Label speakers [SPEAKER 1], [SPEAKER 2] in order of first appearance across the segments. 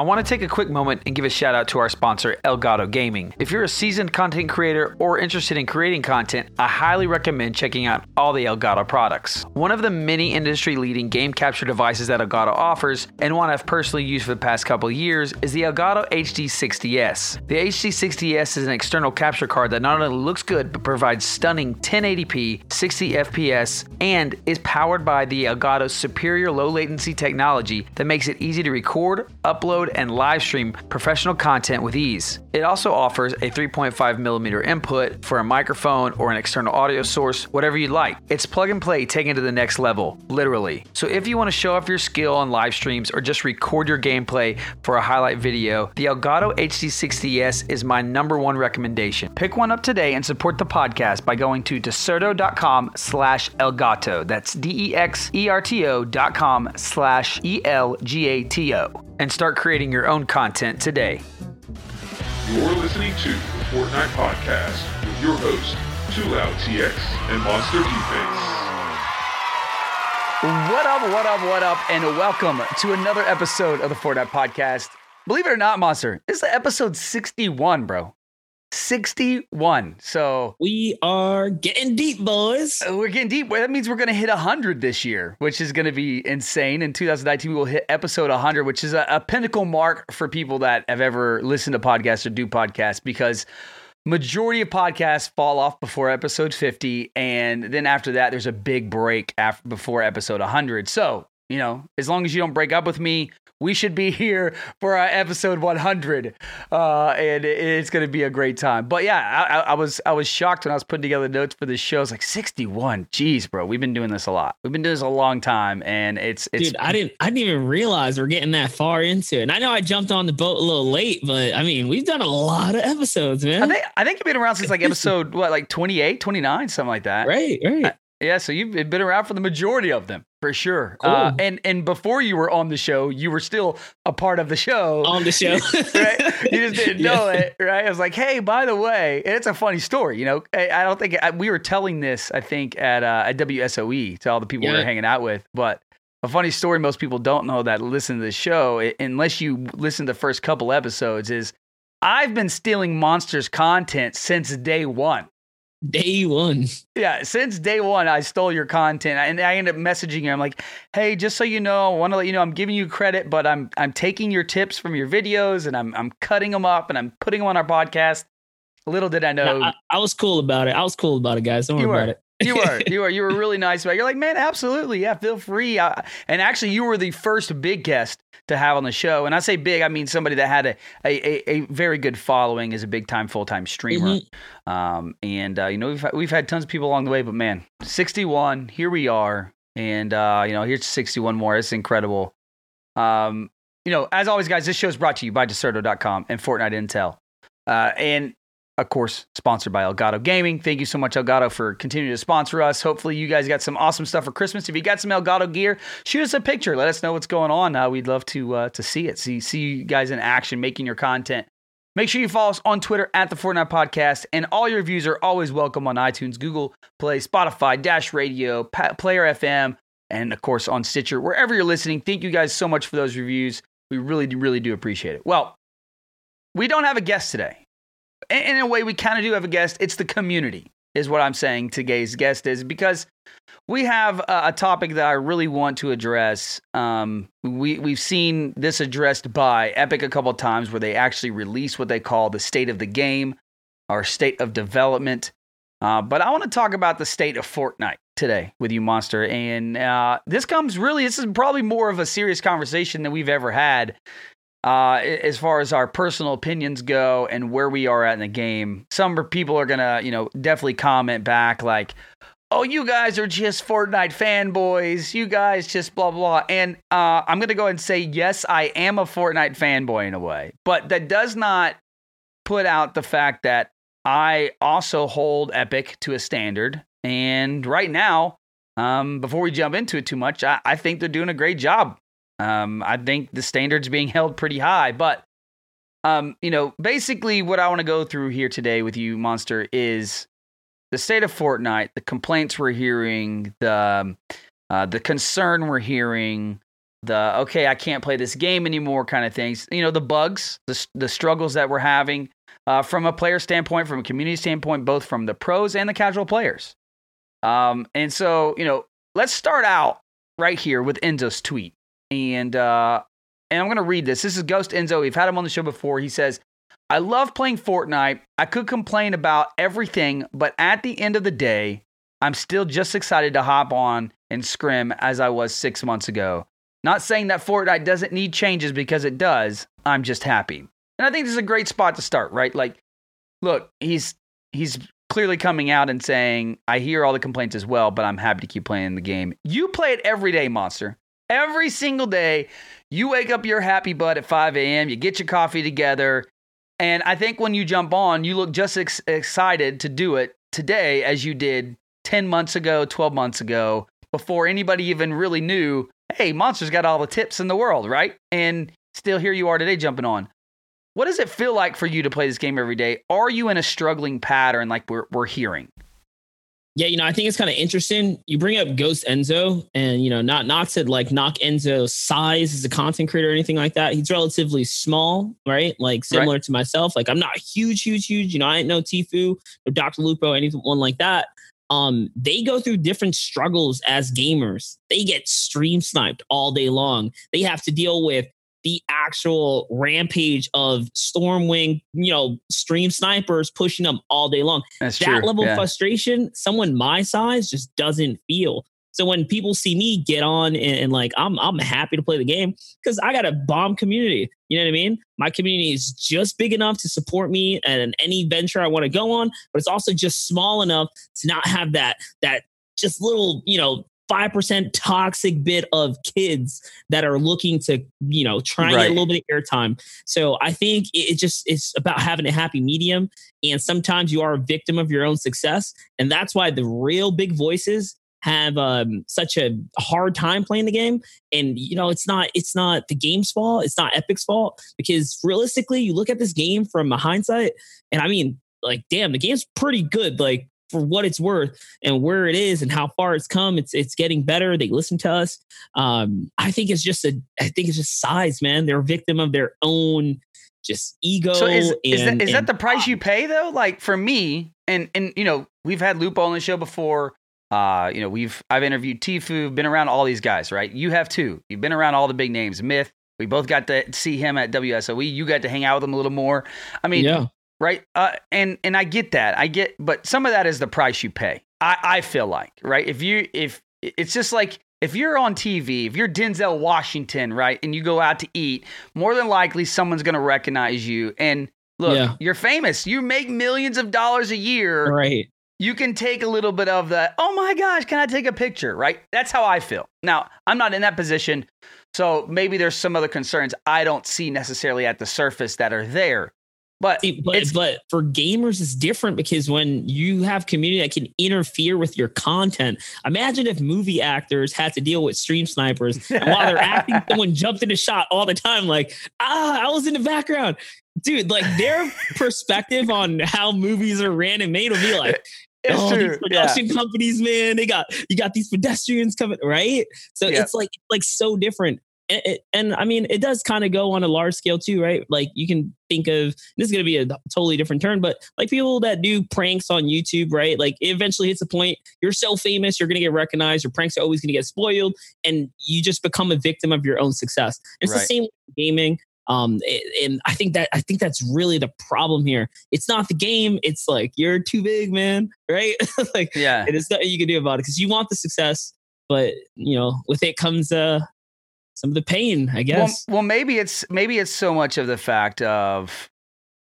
[SPEAKER 1] I want to take a quick moment and give a shout out to our sponsor, Elgato Gaming. If you're a seasoned content creator or interested in creating content, I highly recommend checking out all the Elgato products. One of the many industry leading game capture devices that Elgato offers, and one I've personally used for the past couple years, is the Elgato HD60S. The HD60S is an external capture card that not only looks good but provides stunning 1080p, 60 FPS, and is powered by the Elgato's superior low latency technology that makes it easy to record, upload, and live stream professional content with ease. It also offers a 3.5 millimeter input for a microphone or an external audio source, whatever you'd like. It's plug and play taken to the next level, literally. So if you want to show off your skill on live streams or just record your gameplay for a highlight video, the Elgato HD60S is my number one recommendation. Pick one up today and support the podcast by going to dexerto.com slash Elgato. That's D-E-X-E-R-T-O dot com slash E-L-G-A-T-O. And start creating your own content today.
[SPEAKER 2] You're listening to the Fortnite Podcast with your hosts, 2LoudTX and MonsterDFace.
[SPEAKER 1] What up, what up, what up, and welcome to another episode of the Fortnite Podcast. Believe it or not, Monster, this is episode 61, bro. 61. So
[SPEAKER 3] We are getting deep, boys.
[SPEAKER 1] uh, we're getting deep. That means we're going to hit 100 this year, which is going to be insane. In 2019, we will hit episode 100, which is a, a pinnacle mark for people that have ever listened to podcasts or do podcasts because majority of podcasts fall off before episode 50 and then after that there's a big break after before episode 100 so you know as long as you don't break up with me we should be here for uh, episode 100 uh, and it's going to be a great time but yeah I, I- I was i was shocked when i was putting together notes for this show i was like 61 jeez bro we've been doing this a lot we've been doing this a long time and it's it's
[SPEAKER 3] Dude, I didn't I didn't even realize we're getting that far into it. And I know I jumped on the boat a little late, but I mean, we've done a lot of episodes, man.
[SPEAKER 1] I think I think you've been around since like episode what like 28, 29, something like that.
[SPEAKER 3] right, right.
[SPEAKER 1] Yeah, so you've been around for the majority of them for sure.
[SPEAKER 3] Cool.
[SPEAKER 1] Uh, and and before you were on the show, you were still a part of the show.
[SPEAKER 3] on the show.
[SPEAKER 1] right? You just didn't know it, right? I was like, hey, by the way, and it's a funny story. You know, I, I don't think I, we were telling this. I think at uh, at WSOE to all the people we were hanging out with, but. A funny story most people don't know that listen to the show, i- unless you listen to the first couple episodes, is I've been stealing Monsters content since day one.
[SPEAKER 3] Day one.
[SPEAKER 1] Yeah, since day one, I stole your content, and I ended up messaging you. I'm like, "Hey, just so you know, I want to let you know I'm giving you credit, but I'm I'm taking your tips from your videos, and I'm I'm cutting them up, and I'm putting them on our podcast." Little did I know,
[SPEAKER 3] No, I, I was cool about it. I was cool about it, guys. Don't worry about it.
[SPEAKER 1] You were you were you were really nice about. It. You're like, "Man, absolutely, yeah, feel free." I, and actually, you were the first big guest to have on the show, and I say big, I mean somebody that had a a, a, very good following as a big time full time streamer.
[SPEAKER 3] Mhm.
[SPEAKER 1] Um, and uh, you know we've we've had tons of people along the way, but man, 61, here we are, and uh, you know here's 61 more. It's incredible. Um, you know, as always, guys, this show is brought to you by Dexerto.com and Fortnite Intel, uh, and of course, sponsored by Elgato Gaming. Thank you so much, Elgato, for continuing to sponsor us. Hopefully, you guys got some awesome stuff for Christmas. If you got some Elgato gear, shoot us a picture. Let us know what's going on. Uh, we'd love to uh, to see it. See see you guys in action, making your content. Make sure you follow us on Twitter at the Fortnite Podcast, and all your reviews are always welcome on iTunes, Google Play, Spotify, Dash Radio, Pa- Player FM, and of course on Stitcher, wherever you're listening. Thank you guys so much for those reviews. We really, really do appreciate it. Well, we don't have a guest today. In, a way, we kind of do have a guest. It's the community, is what I'm saying today's guest is because we have a, a topic that I really want to address. Um, we we've seen this addressed by Epic a couple times, where they actually release what they call the state of the game or state of development. Uh, but I want to talk about the state of Fortnite today with you, Monster. And uh, this comes really, this is probably more of a serious conversation than we've ever had uh, as far as our personal opinions go and where we are at in the game. Some people are gonna, you know, definitely comment back like, "Oh, you guys are just Fortnite fanboys. You guys just blah blah." And uh, I'm gonna go ahead and say, yes, I am a Fortnite fanboy in a way, but that does not put out the fact that I also hold Epic to a standard. And right now, um, before we jump into it too much, I, I think they're doing a great job. Um, I think the standard's being held pretty high, but um, you know, basically what I want to go through here today with you, Monster, is the state of Fortnite, the complaints we're hearing, the um, uh, the concern we're hearing, the okay, I can't play this game anymore kind of things. You know, the bugs, the the struggles that we're having uh, from a player standpoint, from a community standpoint, both from the pros and the casual players. Um, and so, you know, let's start out right here with Enzo's tweet, and uh, and I'm gonna read this. This is Ghost Enzo. We've had him on the show before. He says. I love playing Fortnite. I could complain about everything, but at the end of the day, I'm still just excited to hop on and scrim as I was six months ago. Not saying that Fortnite doesn't need changes because it does. I'm just happy. And I think this is a great spot to start, right? Like, look, he's he's clearly coming out and saying, I hear all the complaints as well, but I'm happy to keep playing the game. You play it every day, Monster. Every single day, you wake up your happy butt at 5 a.m., you get your coffee together. And I think when you jump on, you look just ex- excited to do it today as you did 10 months ago, 12 months ago, before anybody even really knew, hey, Monster's got all the tips in the world, right? And still here you are today jumping on. What does it feel like for you to play this game every day? Are you in a struggling pattern like we're, we're hearing?
[SPEAKER 3] Yeah, you know, I think it's kind of interesting. You bring up Ghost Enzo, and you know, not not to like knock Enzo's size as a content creator or anything like that. He's relatively small, right? Like similar right. to myself. Like I'm not huge, huge, huge. You know, I ain't no Tfue, no Dr. Lupo, anyone like that um, they go through different struggles as gamers. They get stream sniped all day long. They have to deal with the actual rampage of Stormwing, you know, stream snipers pushing them all day long.
[SPEAKER 1] That's
[SPEAKER 3] that
[SPEAKER 1] true.
[SPEAKER 3] level
[SPEAKER 1] yeah.
[SPEAKER 3] of frustration, someone my size just doesn't feel. So when people see me get on and, and, like I'm I'm happy to play the game because I got a bomb community. You know what I mean? My community is just big enough to support me and any venture I want to go on, but it's also just small enough to not have that that just little, you know, 5% toxic bit of kids that are looking to, you know, try and
[SPEAKER 1] Right.
[SPEAKER 3] get a little bit of airtime. So I think it, it just it's about having a happy medium. And sometimes you are a victim of your own success. And that's why the real big voices have um, such a hard time playing the game and you know it's not it's not the game's fault it's not epic's fault because realistically you look at this game from a hindsight and i mean like damn the game's pretty good like for what it's worth and where it is and how far it's come it's it's getting better they listen to us um i think it's just a i think it's just size man they're a victim of their own just ego
[SPEAKER 1] So is, is,
[SPEAKER 3] and,
[SPEAKER 1] that, is that the price you pay though? Like for me, and and you know, we've had Lupo on the show before. Uh, you know, we've I've interviewed Tfue, been around all these guys, right? You have too. You've been around all the big names. Myth. We both got to see him at WSOE. You got to hang out with him a little more. I mean,
[SPEAKER 3] yeah
[SPEAKER 1] right? Uh, and and I get that. I get, but some of that is the price you pay. I I feel like, right? If you if it's just like if you're on TV, if you're Denzel Washington, right, and you go out to eat, more than likely someone's going to recognize you. And look,
[SPEAKER 3] Yeah.
[SPEAKER 1] you're famous. You make millions of dollars a year.
[SPEAKER 3] right
[SPEAKER 1] You can take a little bit of the, oh my gosh, can I take a picture? Right? That's how I feel. Now, I'm not in that position. So maybe there's some other concerns I don't see necessarily at the surface that are there. But
[SPEAKER 3] See, but,
[SPEAKER 1] it's
[SPEAKER 3] but for gamers, it's different because when you have community that can interfere with your content, imagine if movie actors had to deal with stream snipers and while they're acting, someone jumped in a shot all the time, like, ah, I was in the background. Dude, like their perspective on how movies are ran and made will be like,
[SPEAKER 1] it's
[SPEAKER 3] oh,
[SPEAKER 1] true.
[SPEAKER 3] these production companies, man, they got you got these pedestrians coming, right? So
[SPEAKER 1] Yeah.
[SPEAKER 3] it's like like so different. And, and I mean, it does kind of go on a large scale too, right? Like you can think of this is going to be a totally different turn, but like people that do pranks on YouTube, right? Like it eventually hits a point you're so famous, you're going to get recognized. Your pranks are always going to get spoiled, and you just become a victim of your own success. It's the same with gaming. Um, and I think that I think that's really the problem here. It's not the game. It's like you're too big, man. Right? like
[SPEAKER 1] Yeah.
[SPEAKER 3] it is nothing you can do about it because you want the success, but you know, with it comes uh some of the pain, I guess.
[SPEAKER 1] Well, well, maybe it's maybe it's so much of the fact of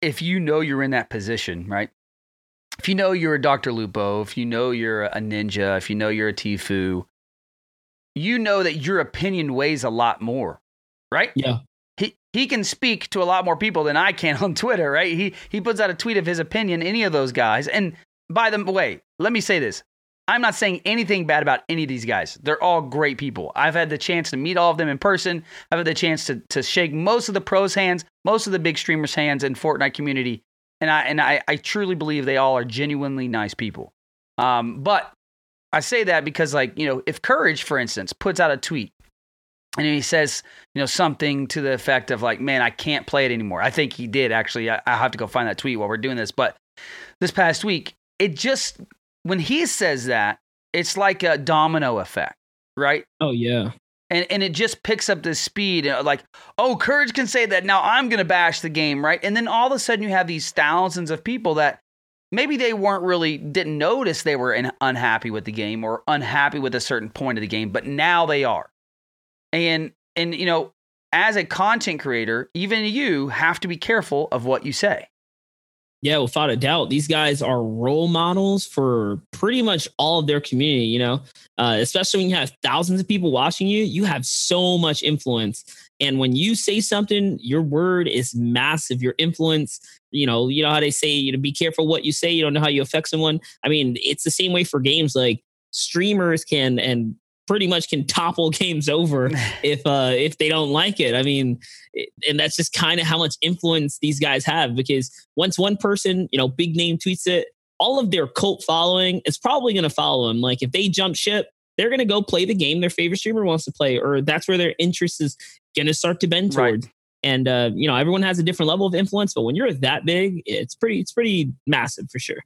[SPEAKER 1] if you know you're in that position, right? If you know you're a Dr. Lupo, if you know you're a ninja, if you know you're a Tfue, you know that your opinion weighs a lot more, right?
[SPEAKER 3] yeah.
[SPEAKER 1] He he can speak to a lot more people than I can on Twitter, right? He he puts out a tweet of his opinion, any of those guys. And by the way, let me say this. I'm not saying anything bad about any of these guys. They're all great people. I've had the chance to meet all of them in person. I've had the chance to to shake most of the pros' hands, most of the big streamers' hands in Fortnite community. And I and I, I truly believe they all are genuinely nice people. Um, but I say that because like, you know, if Courage, for instance, puts out a tweet and he says, you know, something to the effect of like, "Man, I can't play it anymore." I think he did actually. I, I have to go find that tweet while we're doing this, but this past week, it just when he says that, it's like a domino effect, right?
[SPEAKER 3] Oh yeah.
[SPEAKER 1] And and it just picks up the speed. uh, Like, oh, Courage can say that now. I'm gonna bash the game, right? And then all of a sudden, you have these thousands of people that maybe they weren't really didn't notice they were in, unhappy with the game or unhappy with a certain point of the game, but now they are. And and you know, as a content creator, even you have to be careful of what you say.
[SPEAKER 3] Yeah, without a doubt, these guys are role models for pretty much all of their community. You know, uh, especially when you have thousands of people watching you, you have so much influence. And when you say something, your word is massive. Your influence, you know, you know how they say, you know, be careful what you say. You don't know how you affect someone. I mean, it's the same way for games. Like streamers can and pretty much can topple games over if uh if they don't like it. I mean, it- and that's just kind of how much influence these guys have because once one person, you know, big name tweets it, all of their cult following is probably going to follow them. Like if they jump ship, they're going to go play the game their favorite streamer wants to play or that's where their interest is going to start to bend
[SPEAKER 1] Right.
[SPEAKER 3] towards. And uh, you know, everyone has a different level of influence, but when you're that big, it's pretty it's pretty massive for sure.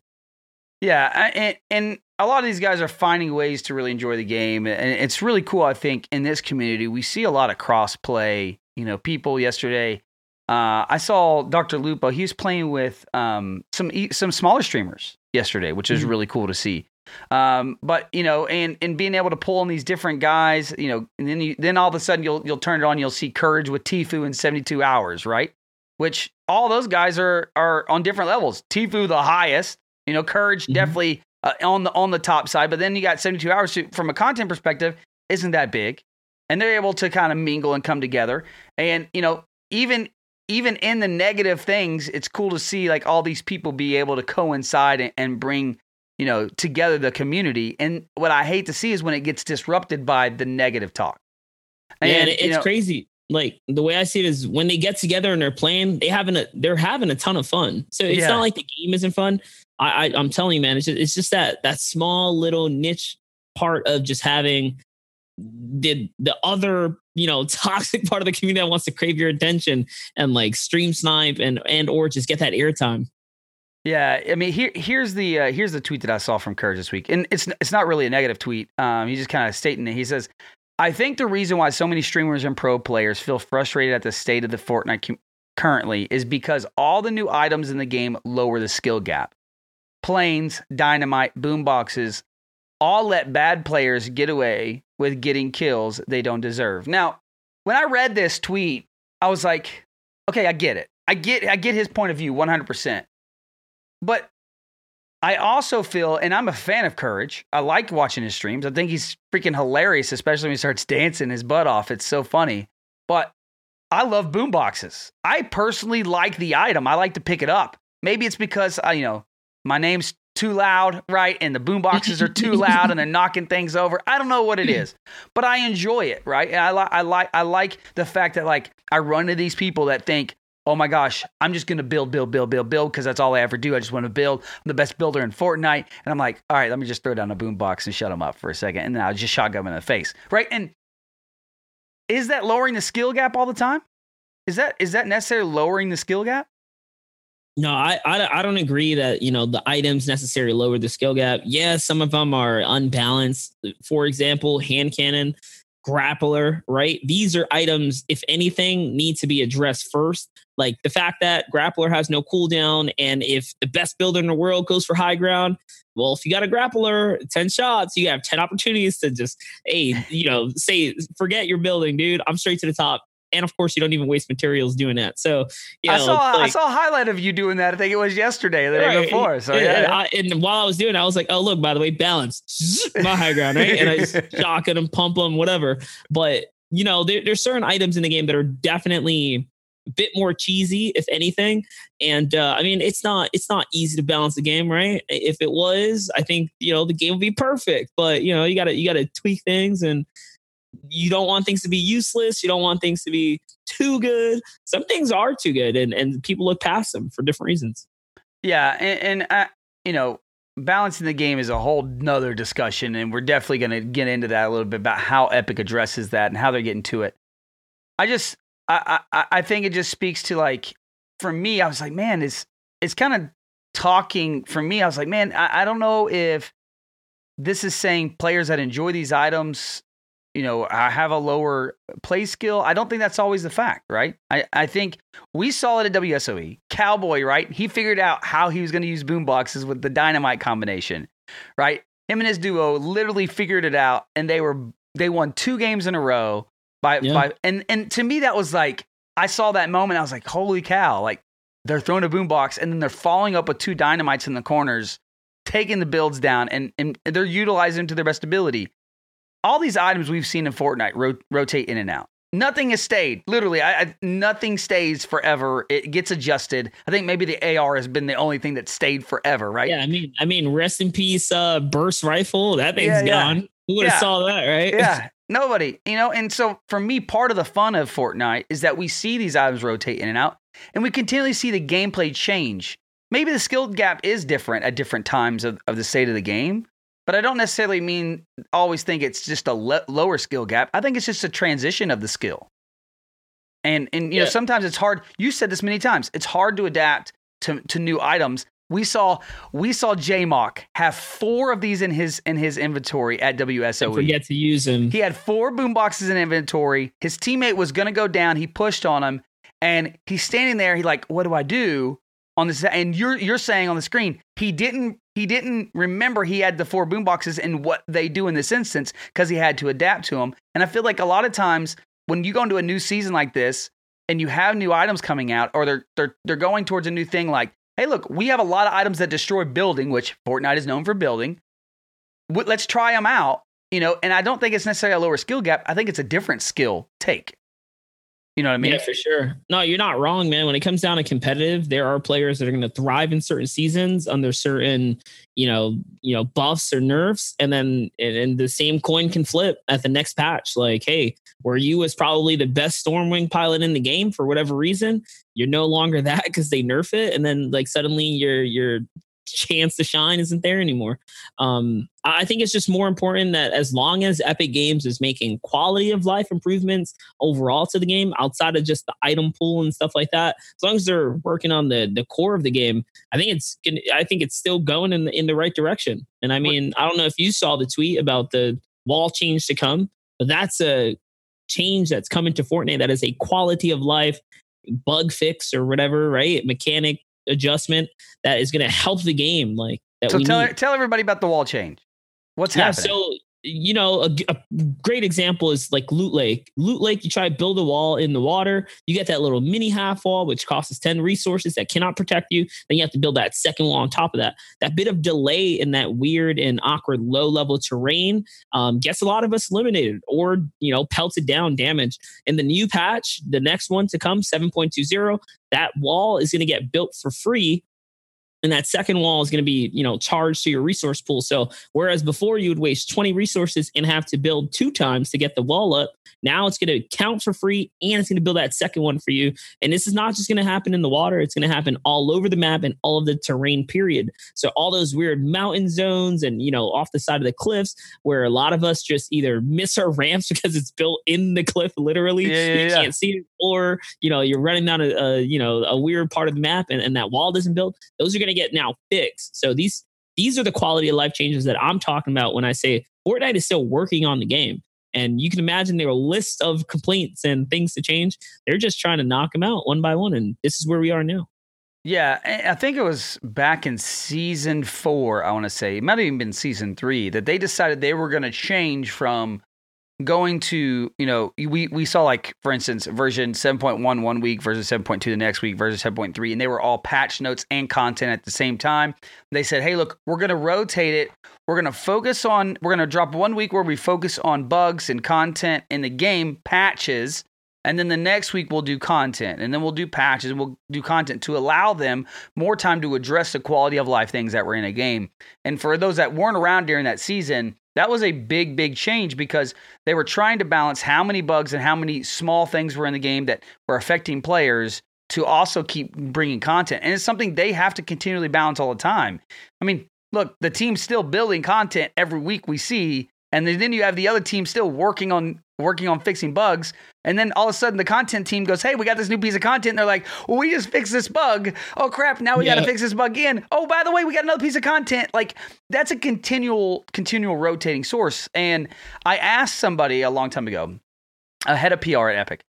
[SPEAKER 1] Yeah, I- and, and a lot of these guys are finding ways to really enjoy the game, and it's really cool. I think in this community, we see a lot of cross play. You know, people yesterday, uh, I saw Dr. Lupo. He was playing with um, some some smaller streamers yesterday, which is
[SPEAKER 3] Mhm.
[SPEAKER 1] really cool to see. Um, but you know, and and being able to pull in these different guys, you know, and then you then all of a sudden you'll you'll turn it on, you'll see Courage with Tfue in seventy two hours, right? Which all those guys are are on different levels. Tfue the highest, you know, Courage
[SPEAKER 3] Mhm.
[SPEAKER 1] definitely uh, on the on the top side, but then you got 72 hours to, from a content perspective isn't that big, and they're able to kind of mingle and come together. And you know, even even in the negative things, it's cool to see like all these people be able to coincide and, and bring you know together the community. And what I hate to see is when it gets disrupted by the negative talk.
[SPEAKER 3] yeah, and
[SPEAKER 1] you
[SPEAKER 3] it's
[SPEAKER 1] know,
[SPEAKER 3] crazy. Like the way I see it is when they get together and they're playing, they having a they're having a ton of fun. So it's
[SPEAKER 1] Yeah.
[SPEAKER 3] not like the game isn't fun. I, I I'm telling you, man, it's just it's just that that small little niche part of just having the the other you know toxic part of the community that wants to crave your attention and like stream snipe and and or just get that airtime.
[SPEAKER 1] Yeah, I mean, here here's the uh, here's the tweet that I saw from Courage this week, and it's it's not really a negative tweet. Um, he's just kind of stating it. He says, "I think the reason why so many streamers and pro players feel frustrated at the state of the Fortnite com- currently is because all the new items in the game lower the skill gap. Planes, dynamite, boomboxes, all let bad players get away with getting kills they don't deserve." Now, when I read this tweet, I was like, "Okay, I get it. I get I get his point of view 100 percent." But I also feel, and I'm a fan of Courage. I like watching his streams. I think he's freaking hilarious, especially when he starts dancing his butt off. It's so funny. But I love boomboxes. I personally like the item. I like to pick it up. Maybe it's because I, you know, my name's too loud, right? And the boomboxes are too loud and they're knocking things over. I don't know what it is, but I enjoy it, right? And I like, I like, I like the fact that like I run into these people that think, oh my gosh, I'm just gonna build, build, build, build, build because that's all I ever do. I just want to build. I'm the best builder in Fortnite, and I'm like, all right, let me just throw down a boombox and shut them up for a second, and then I'll just shotgun them in the face, right? And is that lowering the skill gap all the time? Is that is that necessarily lowering the skill gap?
[SPEAKER 3] No, I, I I don't agree that you know the items necessarily lower the skill gap. Yeah, some of them are unbalanced. For example, hand cannon, grappler, right? These are items, if anything, need to be addressed first. Like the fact that grappler has no cooldown, and if the best builder in the world goes for high ground, well, if you got a grappler, ten shots, you have ten opportunities to just, hey, you know, say forget your building, dude. I'm straight to the top. And of course, you don't even waste materials doing that. So, you
[SPEAKER 1] I saw I saw a highlight of you doing that. I think it was yesterday, the day
[SPEAKER 3] Right.
[SPEAKER 1] before. So
[SPEAKER 3] and,
[SPEAKER 1] yeah,
[SPEAKER 3] and, I, and while I was doing, it, I was like, "Oh, look! By the way, balance my high ground, right?" And I just shock them, pump them, whatever. But you know, there, there's certain items in the game that are definitely a bit more cheesy, if anything. And uh, I mean, it's not it's not easy to balance the game, right? If it was, I think you know the game would be perfect. But you know, you gotta you gotta tweak things and. You don't want things to be useless. You don't want things to be too good. Some things are too good, and, and people look past them for different reasons.
[SPEAKER 1] Yeah, and, and I, you know, balancing the game is a whole nother discussion, and we're definitely going to get into that a little bit about how Epic addresses that and how they're getting to it. I just, I, I, I think it just speaks to like, for me, I was like, man, it's, it's kind of talking for me. I was like, man, I, I don't know if this is saying players that enjoy these items you know, I have a lower play skill. I don't think that's always the fact, right? I, I think we saw it at WSOE. Cowboy, right? He figured out how he was going to use boom boxes with the dynamite combination, right? Him and his duo literally figured it out, and they were they won two games in a row by yeah. by and and to me that was like I saw that moment. I was like, holy cow! Like they're throwing a boom box, and then they're following up with two dynamites in the corners, taking the builds down, and and they're utilizing them to their best ability all these items we've seen in Fortnite ro- rotate in and out. Nothing has stayed. Literally, I, I, nothing stays forever. It gets adjusted. I think maybe the AR has been the only thing that stayed forever, right?
[SPEAKER 3] Yeah, I mean, I mean, rest in peace, uh, burst rifle. That thing's yeah, yeah. gone. Who would have yeah. saw that, right?
[SPEAKER 1] Yeah, nobody. You know, and so for me, part of the fun of Fortnite is that we see these items rotate in and out, and we continually see the gameplay change. Maybe the skill gap is different at different times of, of the state of the game, but I don't necessarily mean always think it's just a le- lower skill gap. I think it's just a transition of the skill. And and you yeah. know sometimes it's hard. You said this many times. It's hard to adapt to to new items. We saw we saw JMock have four of these in his in his inventory at WSOE.
[SPEAKER 3] forget to use them.
[SPEAKER 1] He had four boom boxes in inventory. His teammate was gonna go down. He pushed on him, and he's standing there. He like, what do I do? on this and you're you're saying on the screen he didn't he didn't remember he had the four boomboxes and what they do in this instance because he had to adapt to them and i feel like a lot of times when you go into a new season like this and you have new items coming out or they're they're they're going towards a new thing like hey look we have a lot of items that destroy building which fortnite is known for building. Let's try them out you know and i don't think it's necessarily a lower skill gap. I think it's a different skill take you know what I mean?
[SPEAKER 3] Yeah, for sure. No, you're not wrong, man. When it comes down to competitive, there are players that are going to thrive in certain seasons under certain, you know, you know, buffs or nerfs, and then and, and the same coin can flip at the next patch. Like, hey, where you was probably the best Stormwing pilot in the game for whatever reason, you're no longer that because they nerf it, and then like suddenly you're you're chance to shine isn't there anymore. Um, I think it's just more important that as long as Epic Games is making quality of life improvements overall to the game, outside of just the item pool and stuff like that, as long as they're working on the the core of the game, I think it's I think it's still going in the in the right direction. And I mean, I don't know if you saw the tweet about the wall change to come, but that's a change that's coming to Fortnite that is a quality of life bug fix or whatever, right? Mechanic adjustment that is going to help the game. Like.
[SPEAKER 1] So tell need. tell everybody about the wall change. What's yeah, happening?
[SPEAKER 3] So you know, a, a, great example is like Loot Lake. Loot Lake, you try to build a wall in the water, you get that little mini half wall, which costs 10 resources that cannot protect you. Then you have to build that second wall on top of that. That bit of delay in that weird and awkward low level terrain um, gets a lot of us eliminated or, you know, pelted down damage. In the new patch, the next one to come, 7.20, that wall is going to get built for free and that second wall is going to be you know charged to your resource pool. So whereas before you would waste 20 resources and have to build two times to get the wall up now it's going to count for free and it's going to build that second one for you. And this is not just going to happen in the water it's going to happen all over the map and all of the terrain period. So all those weird mountain zones and you know off the side of the cliffs where a lot of us just either miss our ramps because it's built in the cliff literally. Yeah, yeah, you yeah. can't see it. Or you know you're running down a, a, you know a weird part of the map and, and that wall doesn't build. Those are going to get now fixed. So these these are the quality of life changes that I'm talking about when I say Fortnite is still working on the game. And you can imagine there are lists of complaints and things to change. They're just trying to knock them out one by one. And this is where we are now.
[SPEAKER 1] Yeah, I think it was back in season four, I want to say, it might have even been season three, that they decided they were going to change from going to you know we we saw like for instance version 7.1 one week versus 7.2 the next week versus 7.3 and they were all patch notes and content at the same time. They said hey look we're going to rotate it. We're going to focus on we're going to drop one week where we focus on bugs and content in the game patches and then the next week we'll do content and then we'll do patches and we'll do content to allow them more time to address the quality of life things that were in a game. And for those that weren't around during that season that was a big, big change because they were trying to balance how many bugs and how many small things were in the game that were affecting players to also keep bringing content. And it's something they have to continually balance all the time. I mean, look, the team's still building content every week we see, and then you have the other team still working on working on fixing bugs. And then all of a sudden, the content team goes, "Hey, we got this new piece of content." And they're like, "Well, we just fixed this bug. Oh crap! Now we got to fix this bug again. Oh, by the way, we got another piece of content." Like that's a continual, continual rotating source. And I asked somebody a long time ago, a head of PR at Epic.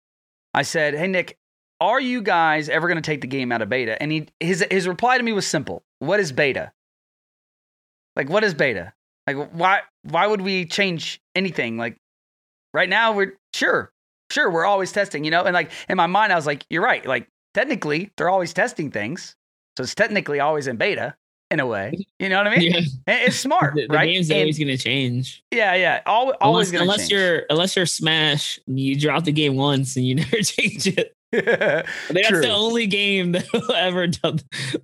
[SPEAKER 1] I said, "Hey, Nick, are you guys ever going to take the game out of beta?" And he his his reply to me was simple: "What is beta? Like, what is beta? Like, why why would we change anything? Like, right now we're sure, sure, we're always testing, you know." And like in my mind, I was like, "You're right. Like, technically, they're always testing things, so it's technically always in beta." In a way, you know what I mean?
[SPEAKER 3] Yeah.
[SPEAKER 1] It's smart,
[SPEAKER 3] The, the
[SPEAKER 1] right?
[SPEAKER 3] game's
[SPEAKER 1] And-
[SPEAKER 3] always going to change.
[SPEAKER 1] yeah, yeah, al- always
[SPEAKER 3] unless,
[SPEAKER 1] gonna
[SPEAKER 3] unless
[SPEAKER 1] change.
[SPEAKER 3] you're unless you're Smash, you drop the game once and you never change it. That's the only game that will ever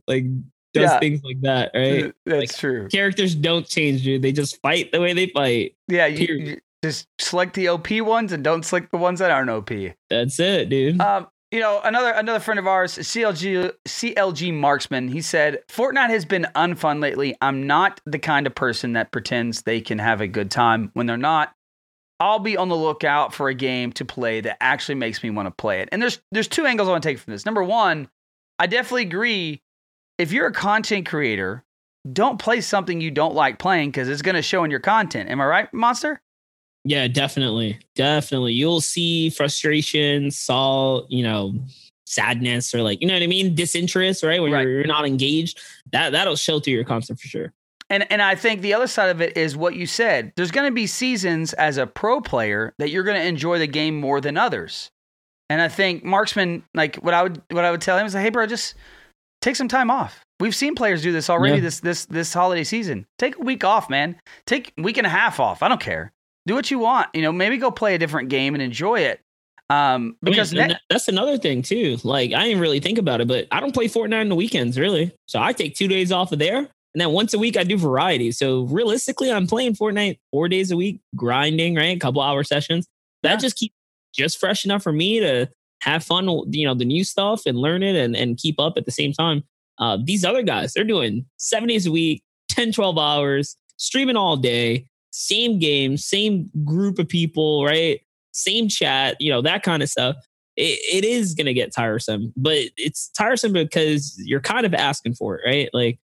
[SPEAKER 3] like does
[SPEAKER 1] Yeah.
[SPEAKER 3] things like that, right?
[SPEAKER 1] That's
[SPEAKER 3] Like-
[SPEAKER 1] true.
[SPEAKER 3] Characters don't change, dude. They just fight the way they fight.
[SPEAKER 1] Yeah, you, you just select the OP ones and don't select the ones that aren't OP.
[SPEAKER 3] That's it, dude.
[SPEAKER 1] Um, you know, another another friend of ours, CLG CLG Marksman, he said, Fortnite has been unfun lately. I'm not the kind of person that pretends they can have a good time when they're not. I'll be on the lookout for a game to play that actually makes me want to play it. And there's there's two angles I want to take from this. Number one, I definitely agree. If you're a content creator, don't play something you don't like playing because it's going to show in your content. Am I right, Monster?
[SPEAKER 3] yeah, definitely, definitely. You'll see frustration, saw you know, sadness, or like you know what I mean, disinterest, right? When
[SPEAKER 1] Right.
[SPEAKER 3] You're, you're not engaged, that that'll show through your content for sure.
[SPEAKER 1] And and I think the other side of it is what you said. There's going to be seasons as a pro player that you're going to enjoy the game more than others. And I think marksman, like what I would what I would tell him is, like, hey, bro, just take some time off. We've seen players do this already
[SPEAKER 3] Yeah.
[SPEAKER 1] this this this holiday season. Take a week off, man. Take a week and a half off. I don't care. Do what you want. You know, maybe go play a different game and enjoy it. Um,
[SPEAKER 3] I mean,
[SPEAKER 1] because ne-
[SPEAKER 3] that- that's another thing too. Like I didn't really think about it, but I don't play Fortnite on the weekends really. So I take two days off of there, and then once a week I do variety. So realistically, I'm playing Fortnite four days a week, grinding right, a couple hour sessions. That
[SPEAKER 1] Yeah.
[SPEAKER 3] just keeps just fresh enough for me to have fun, you know, the new stuff and learn it and and keep up at the same time. Uh, these other guys, they're doing seven days a week, 10, 12 hours, streaming all day, same game, same group of people, right? Same chat, you know, that kind of stuff. It, it is going to get tiresome, but it's tiresome because you're kind of asking for it, right? Like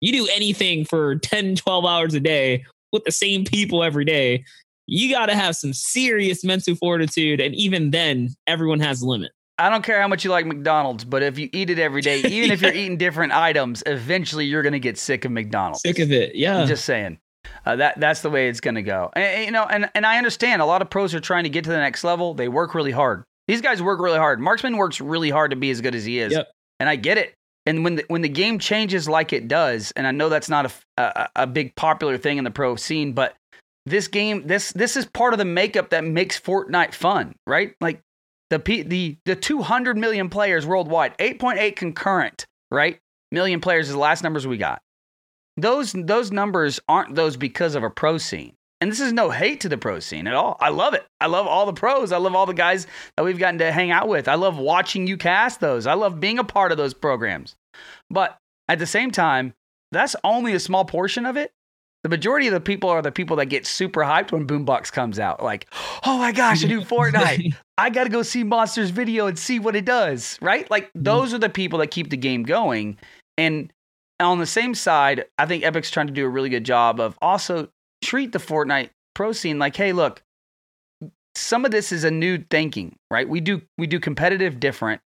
[SPEAKER 3] you do anything for 10, 12 hours a day with the same people every day. You got to have some serious mental fortitude. And even then, everyone has a limit.
[SPEAKER 1] I don't care how much you like McDonald's, but if you eat it every day, even if you're eating different items, eventually you're going to get sick of McDonald's.
[SPEAKER 3] Sick of it. Yeah.
[SPEAKER 1] I'm just saying. Uh, that that's the way it's going to go. And, and, you know, and and I understand a lot of pros are trying to get to the next level. They work really hard. These guys work really hard. Marksman works really hard to be as good as he is.
[SPEAKER 3] Yep.
[SPEAKER 1] And I get it. And when the, when the game changes like it does, and I know that's not a, a a big popular thing in the pro scene, but this game this this is part of the makeup that makes Fortnite fun, right? Like the P, the the 200 million players worldwide, 8.8 concurrent, right? Million players is the last numbers we got those those numbers aren't those because of a pro scene. And this is no hate to the pro scene at all. I love it. I love all the pros. I love all the guys that we've gotten to hang out with. I love watching you cast those. I love being a part of those programs. But at the same time, that's only a small portion of it. The majority of the people are the people that get super hyped when Boombox comes out. Like, oh my gosh, a new Fortnite. I got to go see Monster's video and see what it does, right? Like mm-hmm. those are the people that keep the game going. And on the same side, I think Epic's trying to do a really good job of also treat the Fortnite pro scene like, hey, look, some of this is a new thinking, right? We do we do competitive different.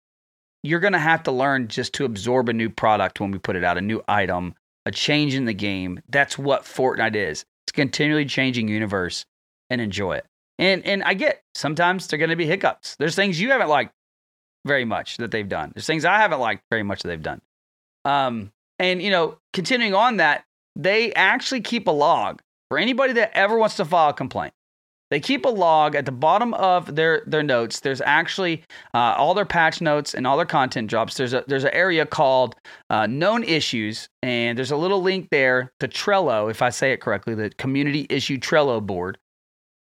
[SPEAKER 1] You're gonna have to learn just to absorb a new product when we put it out, a new item, a change in the game. That's what Fortnite is. It's continually changing universe and enjoy it. And and I get sometimes they're gonna be hiccups. There's things you haven't liked very much that they've done. There's things I haven't liked very much that they've done. Um, and you know, continuing on that, they actually keep a log for anybody that ever wants to file a complaint. They keep a log at the bottom of their their notes. There's actually uh, all their patch notes and all their content drops. There's a there's an area called uh, known issues, and there's a little link there to Trello, if I say it correctly, the community issue Trello board.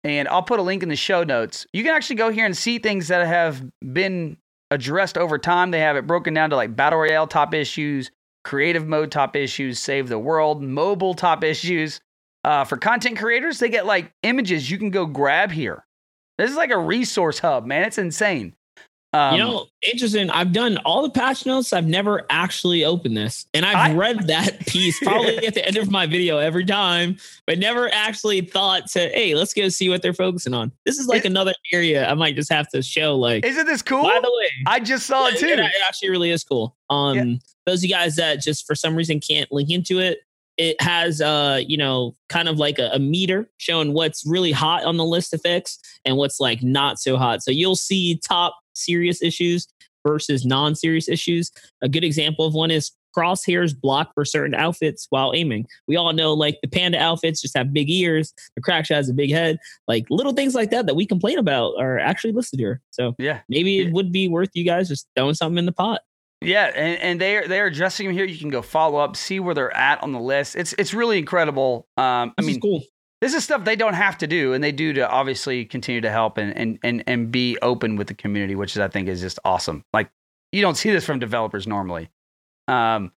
[SPEAKER 1] And I'll put a link in the show notes. You can actually go here and see things that have been addressed over time. They have it broken down to like battle royale top issues, creative mode top issues, save the world, mobile top issues. Uh, for content creators, they get like images you can go grab here. This is like a resource hub, man. It's insane. Um,
[SPEAKER 3] you know, interesting. I've done all the patch notes. I've never actually opened this, and I've
[SPEAKER 1] I-
[SPEAKER 3] read that piece probably at the end of my video every time, but never actually thought to, hey, let's go see what they're focusing on. This is like another area I might just have to show. Like,
[SPEAKER 1] isn't this cool?
[SPEAKER 3] by the way,
[SPEAKER 1] I just saw it too.
[SPEAKER 3] It, it actually really is cool. Um, those of you guys that just for some reason can't link into it, it has uh, you know, kind of like a, a meter showing what's really hot on the list of fix and what's like not so hot. So you'll see top serious issues versus non-serious issues. A good example of one is crosshairs block for certain outfits while aiming. We all know like the panda outfits just have big ears, the crack shot has a big head, like little things like that that we complain about are actually listed here. So
[SPEAKER 1] Yeah.
[SPEAKER 3] maybe
[SPEAKER 1] Yeah.
[SPEAKER 3] it would be worth you guys just throwing something in the pot.
[SPEAKER 1] Yeah, and, and they are they are addressing them here. You can go follow up, see where they're at on the list. It's it's really incredible. Um, I mean,
[SPEAKER 3] cool.
[SPEAKER 1] this is stuff they don't have to do, and they do to obviously continue to help and and and and be open with the community, which is I think is just awesome. Like you don't see this from developers normally. Um,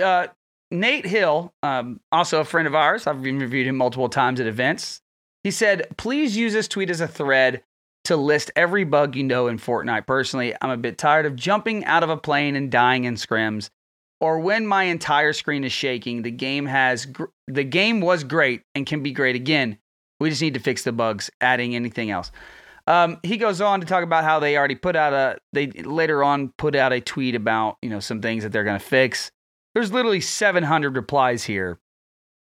[SPEAKER 1] uh, Nate Hill, um, also a friend of ours, I've interviewed him multiple times at events. He said, "Please use this tweet as a thread." To list every bug you know in Fortnite. Personally, I'm a bit tired of jumping out of a plane and dying in scrims, or when my entire screen is shaking. The game has gr- the game was great and can be great again. We just need to fix the bugs. Adding anything else. Um, he goes on to talk about how they already put out a they later on put out a tweet about you know some things that they're going to fix. There's literally 700 replies here,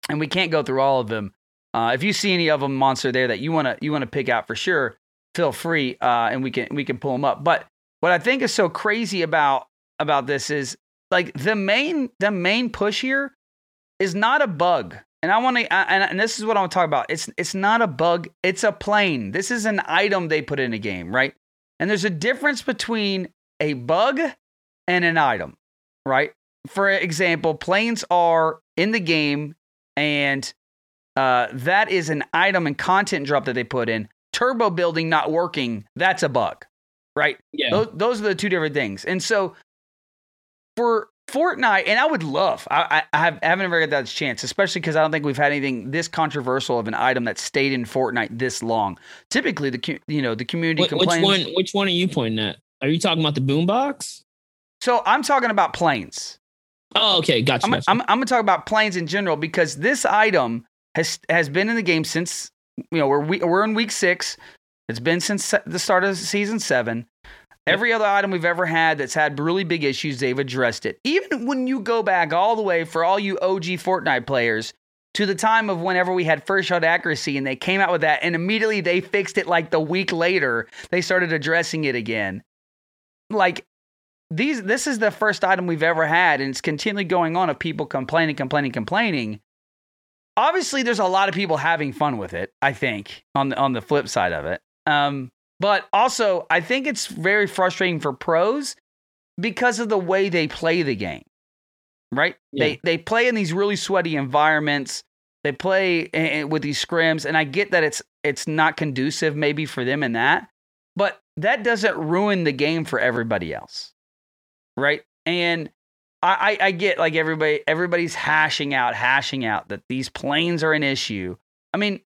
[SPEAKER 1] and we can't go through all of them. Uh, if you see any of them, monster there that you want to you want to pick out for sure, feel free, uh, and we can we can pull them up. But what I think is so crazy about about this is like the main the main push here is not a bug. And I want to, and, and this is what I want to talk about. It's it's not a bug. It's a plane. This is an item they put in a game, right? And there's a difference between a bug and an item, right? For example, planes are in the game, and uh, that is an item and content drop that they put in. Turbo building not working. That's a bug, right?
[SPEAKER 3] Yeah.
[SPEAKER 1] Those, those are the two different things. And so for Fortnite, and I would love, I, I, have, I haven't ever got that chance, especially because I don't think we've had anything this controversial of an item that stayed in Fortnite this long. Typically, the you know the community
[SPEAKER 3] Wh- which one? Which one are you pointing at? Are you talking about the boombox?
[SPEAKER 1] So I'm talking about planes.
[SPEAKER 3] Oh, okay, gotcha.
[SPEAKER 1] I'm,
[SPEAKER 3] gotcha.
[SPEAKER 1] I'm, I'm going to talk about planes in general because this item has has been in the game since you know we're we, we're in week six. It's been since the start of season seven. Every other item we've ever had that's had really big issues, they've addressed it. Even when you go back all the way for all you OG Fortnite players to the time of whenever we had first shot accuracy and they came out with that and immediately they fixed it like the week later, they started addressing it again. Like these this is the first item we've ever had and it's continually going on of people complaining complaining complaining obviously there's a lot of people having fun with it i think on the on the flip side of it. Um but also i think it's very frustrating for pros because of the way they play the game right?
[SPEAKER 3] Yeah.
[SPEAKER 1] they they play in these really sweaty environments. They play with these scrims and i get that it's it's not conducive maybe for them in that but that doesn't ruin the game for everybody else right? And I, I, I get like everybody everybody's hashing out hashing out that these planes are an issue. I mean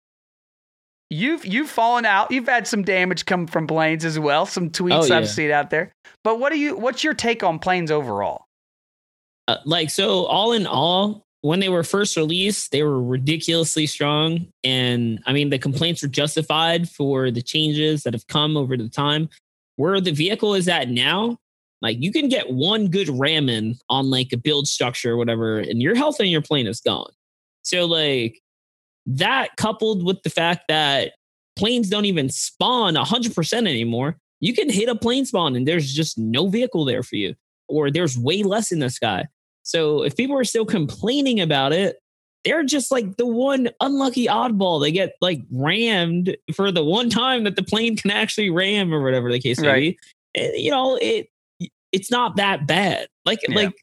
[SPEAKER 1] you've you've fallen out. You've had some damage come from planes as well. Some tweets
[SPEAKER 3] Oh,
[SPEAKER 1] i've seen out there. But what do you what's your take on planes overall?
[SPEAKER 3] Uh, like so all in all when they were first released they were ridiculously strong. And i mean the complaints were justified for the changes that have come over the time. Where the vehicle is at now like you can get one good ramming on like a build structure or whatever and your health on your plane is gone so like that coupled with the fact that planes don't even spawn 100% anymore you can hit a plane spawn and there's just no vehicle there for you or there's way less in the sky. So if people are still complaining about it, they're just like the one unlucky oddball. They get like rammed for the one time that the plane can actually ram or whatever the case may
[SPEAKER 1] Right.
[SPEAKER 3] be. Eh, You know, it it's not that bad. Like
[SPEAKER 1] Yeah.
[SPEAKER 3] like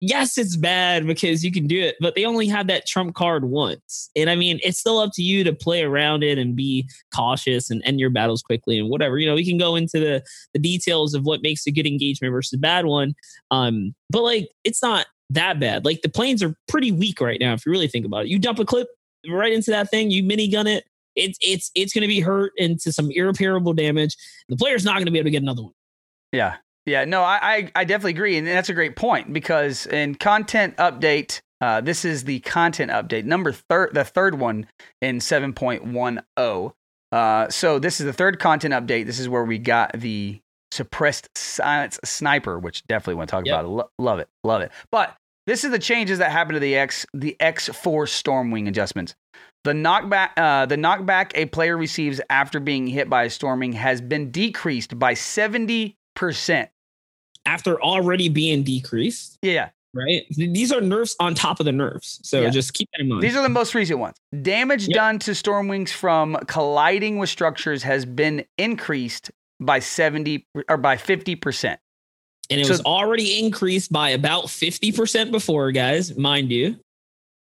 [SPEAKER 3] yes, it's bad because you can do it, but they only have that trump card once. And I mean, it's still up to you to play around it and be cautious and end your battles quickly and whatever. You know, we can go into the the details of what makes a good engagement versus a bad one. Um, but like it's not that bad. Like the planes are pretty weak right now, if you really think about it. You dump a clip right into that thing, you minigun it, it's it's it's going to be hurt into some irreparable damage. The player's not going to be able to get another one.
[SPEAKER 1] Yeah, yeah, no, I, I, I definitely agree, and that's a great point because in content update, uh, this is the content update number third, the third one in seven point one zero. Uh, so this is the third content update. This is where we got the suppressed silence sniper, which definitely want to talk
[SPEAKER 3] Yep.
[SPEAKER 1] about. Lo- love it, love it. But this is the changes that happened to the X, the X4 Stormwing adjustments. The knockback, uh, the knockback a player receives after being hit by a Stormwing has been decreased by seventy percent.
[SPEAKER 3] After already being decreased,
[SPEAKER 1] Yeah,
[SPEAKER 3] right? These are nerfs on top of the nerfs. So
[SPEAKER 1] Yeah.
[SPEAKER 3] just keep that in mind.
[SPEAKER 1] these are the most recent ones. Damage
[SPEAKER 3] Yep.
[SPEAKER 1] done to Stormwings from colliding with structures has been increased by seventy or by fifty percent.
[SPEAKER 3] and it
[SPEAKER 1] so-
[SPEAKER 3] was already increased by about 50% before, guys, mind you.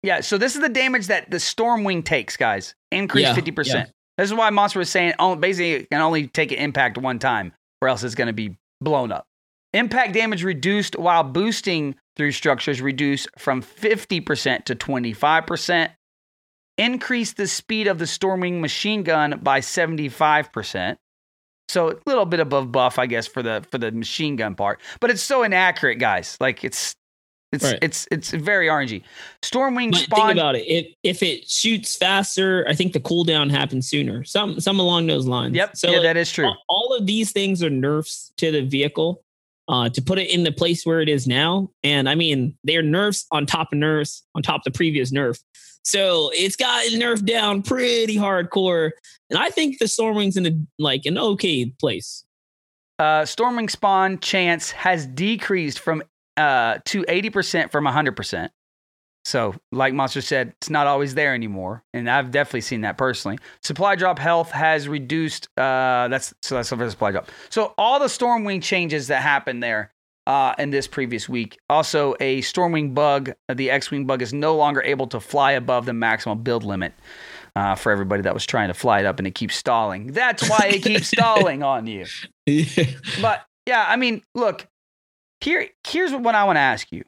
[SPEAKER 1] Yeah, so this is the damage that the Stormwing takes, guys. Increased
[SPEAKER 3] Yeah,
[SPEAKER 1] fifty percent. This is why Monster was saying oh, basically it can only take an impact one time, or else it's going to be blown up. Impact damage reduced while boosting through structures reduced from fifty percent to twenty five percent. Increase the speed of the Stormwing machine gun by seventy five percent. So a little bit above buff, I guess, for the for the machine gun part, but it's so inaccurate, guys. Like it's it's
[SPEAKER 3] Right.
[SPEAKER 1] it's it's very RNG. Stormwing
[SPEAKER 3] But
[SPEAKER 1] spawn.
[SPEAKER 3] think about it. If if it shoots faster, I think the cooldown happens sooner. Some some along those lines.
[SPEAKER 1] Yep.
[SPEAKER 3] So
[SPEAKER 1] yeah,
[SPEAKER 3] like,
[SPEAKER 1] that is true.
[SPEAKER 3] all, all of these things are nerfs to the vehicle uh, to put it in the place where it is now. And I mean, they're nerfs on top of nerfs on top of the previous nerf. So it's got nerfed down pretty hardcore. And I think the Stormwing's in a like an okay place.
[SPEAKER 1] Uh, Stormwing spawn chance has decreased from uh, to 80% from 100%. So, like Monster said, it's not always there anymore. And I've definitely seen that personally. Supply drop health has reduced. Uh, that's so that's the supply drop. So, all the Stormwing changes that happened there uh, in this previous week. Also, a Stormwing bug, uh, the X Wing bug, is no longer able to fly above the maximum build limit. Uh, for everybody that was trying to fly it up and it keeps stalling. That's why it keeps stalling on you. But yeah, I mean, look, here here's what I want to ask you.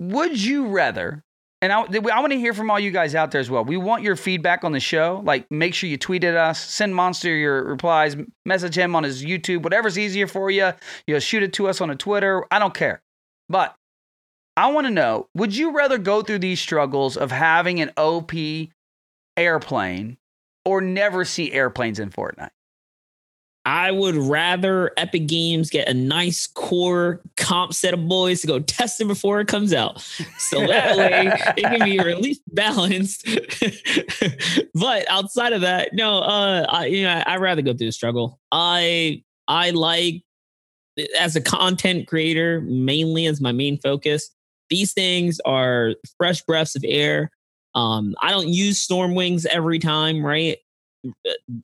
[SPEAKER 1] Would you rather? And I, I want to hear from all you guys out there as well. We want your feedback on the show. Like, make sure you tweet at us, send Monster your replies, message him on his YouTube, whatever's easier for you. You know, shoot it to us on a Twitter. I don't care. But I want to know: Would you rather go through these struggles of having an OP airplane, or never see airplanes in Fortnite?
[SPEAKER 3] I would rather Epic Games get a nice core comp set of boys to go test it before it comes out. So that way it can be at least balanced. but outside of that, no, uh I you know, I'd rather go through the struggle. I I like as a content creator, mainly as my main focus, these things are fresh breaths of air. Um, I don't use Stormwings every time, right?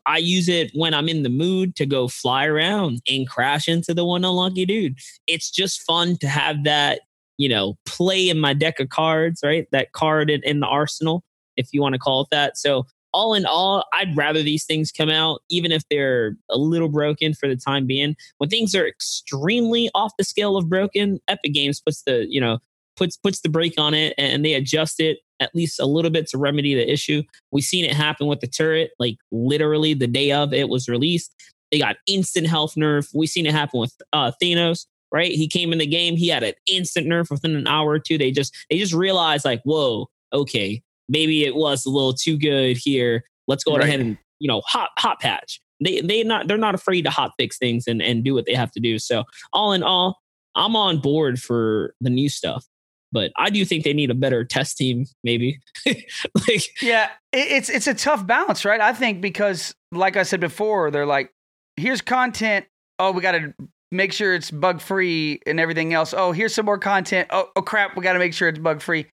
[SPEAKER 3] I use it when I'm in the mood to go fly around and crash into the one unlucky dude. It's just fun to have that, you know, play in my deck of cards, right? That card in, in the arsenal, if you want to call it that. So, all in all, I'd rather these things come out, even if they're a little broken for the time being. When things are extremely off the scale of broken, Epic Games puts the, you know, puts puts the brake on it and they adjust it at least a little bit to remedy the issue. We've seen it happen with the turret, like literally the day of it was released. They got instant health nerf. We've seen it happen with uh, Thanos, right? He came in the game, he had an instant nerf within an hour or two. They just they just realized like, whoa, okay, maybe it was a little too good here. Let's go
[SPEAKER 1] Right.
[SPEAKER 3] ahead and you know hot hot patch. They they not they're not afraid to hot fix things and and do what they have to do. So all in all, I'm on board for the new stuff. But I do think they need a better test team, maybe. like
[SPEAKER 1] Yeah, it's it's a tough balance, right? I think because, like I said before, they're like, here's content. Oh, we got to make sure it's bug free and everything else. Oh, here's some more content. Oh, oh crap, we got to make sure it's bug free.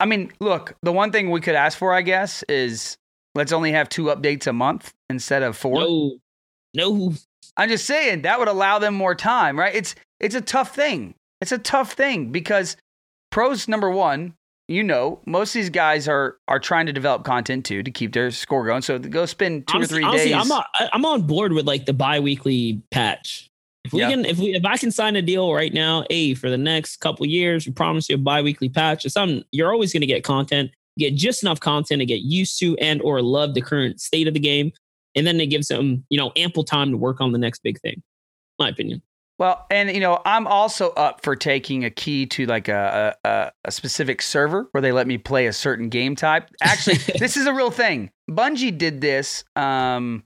[SPEAKER 1] I mean, look, the one thing we could ask for, I guess, is let's only have two updates a month instead of four.
[SPEAKER 3] no, no,
[SPEAKER 1] I'm just saying that would allow them more time, right? It's it's a tough thing. It's a tough thing because pros number one, you know, most of these guys are are trying to develop content too to keep their score going. So go spend two
[SPEAKER 3] honestly,
[SPEAKER 1] or three
[SPEAKER 3] honestly,
[SPEAKER 1] days.
[SPEAKER 3] I'm on, I'm on board with like the bi-weekly patch. If we
[SPEAKER 1] Yeah.
[SPEAKER 3] can, if we, if I can sign a deal right now, a for the next couple years, we promise you a bi-weekly patch or something. You're always going to get content, get just enough content to get used to and or love the current state of the game, and then it gives them, you know, ample time to work on the next big thing. My opinion.
[SPEAKER 1] Well, and you know, I'm also up for taking a key to like a, a a specific server where they let me play a certain game type. Actually, this is a real thing. Bungie did this. Um,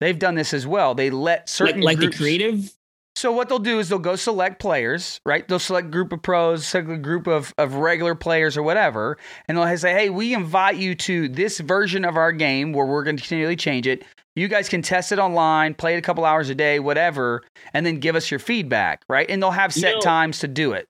[SPEAKER 1] they've done this as well. They let certain
[SPEAKER 3] like the
[SPEAKER 1] groups-
[SPEAKER 3] creative.
[SPEAKER 1] So what they'll do is they'll go select players, right? They'll select group of pros, select a group of, of regular players or whatever, and they'll say, "Hey, we invite you to this version of our game where we're going to continually change it. You guys can test it online, play it a couple hours a day, whatever, and then give us your feedback, right? And they'll have
[SPEAKER 3] You
[SPEAKER 1] set
[SPEAKER 3] know-
[SPEAKER 1] times to do it.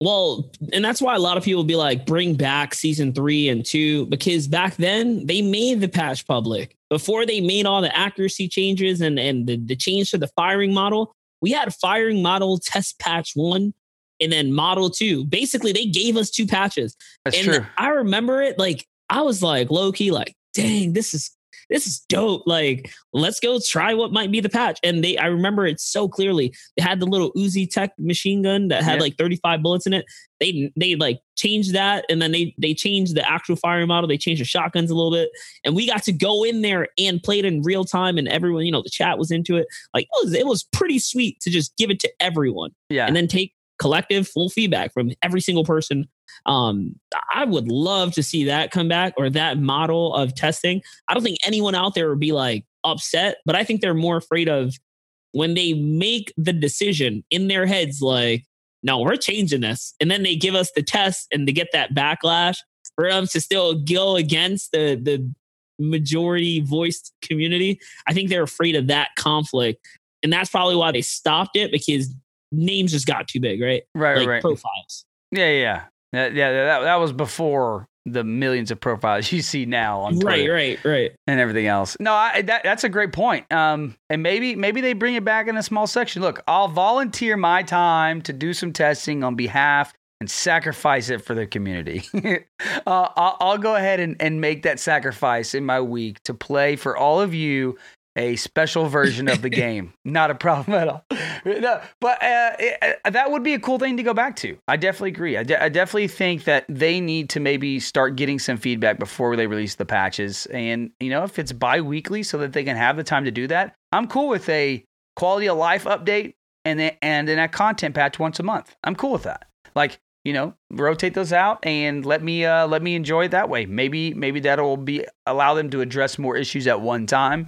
[SPEAKER 3] Well, and that's why a lot of people will be like, bring back season three and two, because back then they made the patch public. Before they made all the accuracy changes and, and the, the change to the firing model, we had firing model test patch one and then model two. Basically, they gave us two patches.
[SPEAKER 1] That's
[SPEAKER 3] and
[SPEAKER 1] true.
[SPEAKER 3] I remember it like I was like low key, like, dang, this is this is dope. Like, let's go try what might be the patch. And they I remember it so clearly. They had the little Uzi Tech machine gun that had
[SPEAKER 1] Yeah.
[SPEAKER 3] like 35 bullets in it. They they like changed that and then they they changed the actual firing model. They changed the shotguns a little bit. And we got to go in there and play it in real time. And everyone, you know, the chat was into it. Like it was, it was pretty sweet to just give it to everyone
[SPEAKER 1] Yeah.
[SPEAKER 3] and then take collective full feedback from every single person. Um, I would love to see that come back or that model of testing. I don't think anyone out there would be like upset, but I think they're more afraid of when they make the decision in their heads, like, no, we're changing this. And then they give us the test and to get that backlash for them to still go against the, the majority voiced community. I think they're afraid of that conflict. And that's probably why they stopped it because names just got too big, right?
[SPEAKER 1] right,
[SPEAKER 3] like
[SPEAKER 1] right.
[SPEAKER 3] profiles.
[SPEAKER 1] yeah, yeah, yeah. That, yeah, that, that was before the millions of profiles you see now on
[SPEAKER 3] Right, right, right.
[SPEAKER 1] and everything else. No, I, that that's a great point. Um, and maybe maybe they bring it back in a small section. Look, I'll volunteer my time to do some testing on behalf and sacrifice it for the community. uh, I'll, I'll go ahead and, and make that sacrifice in my week to play for all of you a special version of the game. Not a problem at all. No, but uh, it, uh, that would be a cool thing to go back to. I definitely agree. I, de- I definitely think that they need to maybe start getting some feedback before they release the patches. And, you know, if it's bi weekly so that they can have the time to do that, I'm cool with a quality of life update and then, and then a content patch once a month. I'm cool with that. Like, you know, rotate those out and let me uh, let me enjoy it that way. Maybe maybe that'll be allow them to address more issues at one time.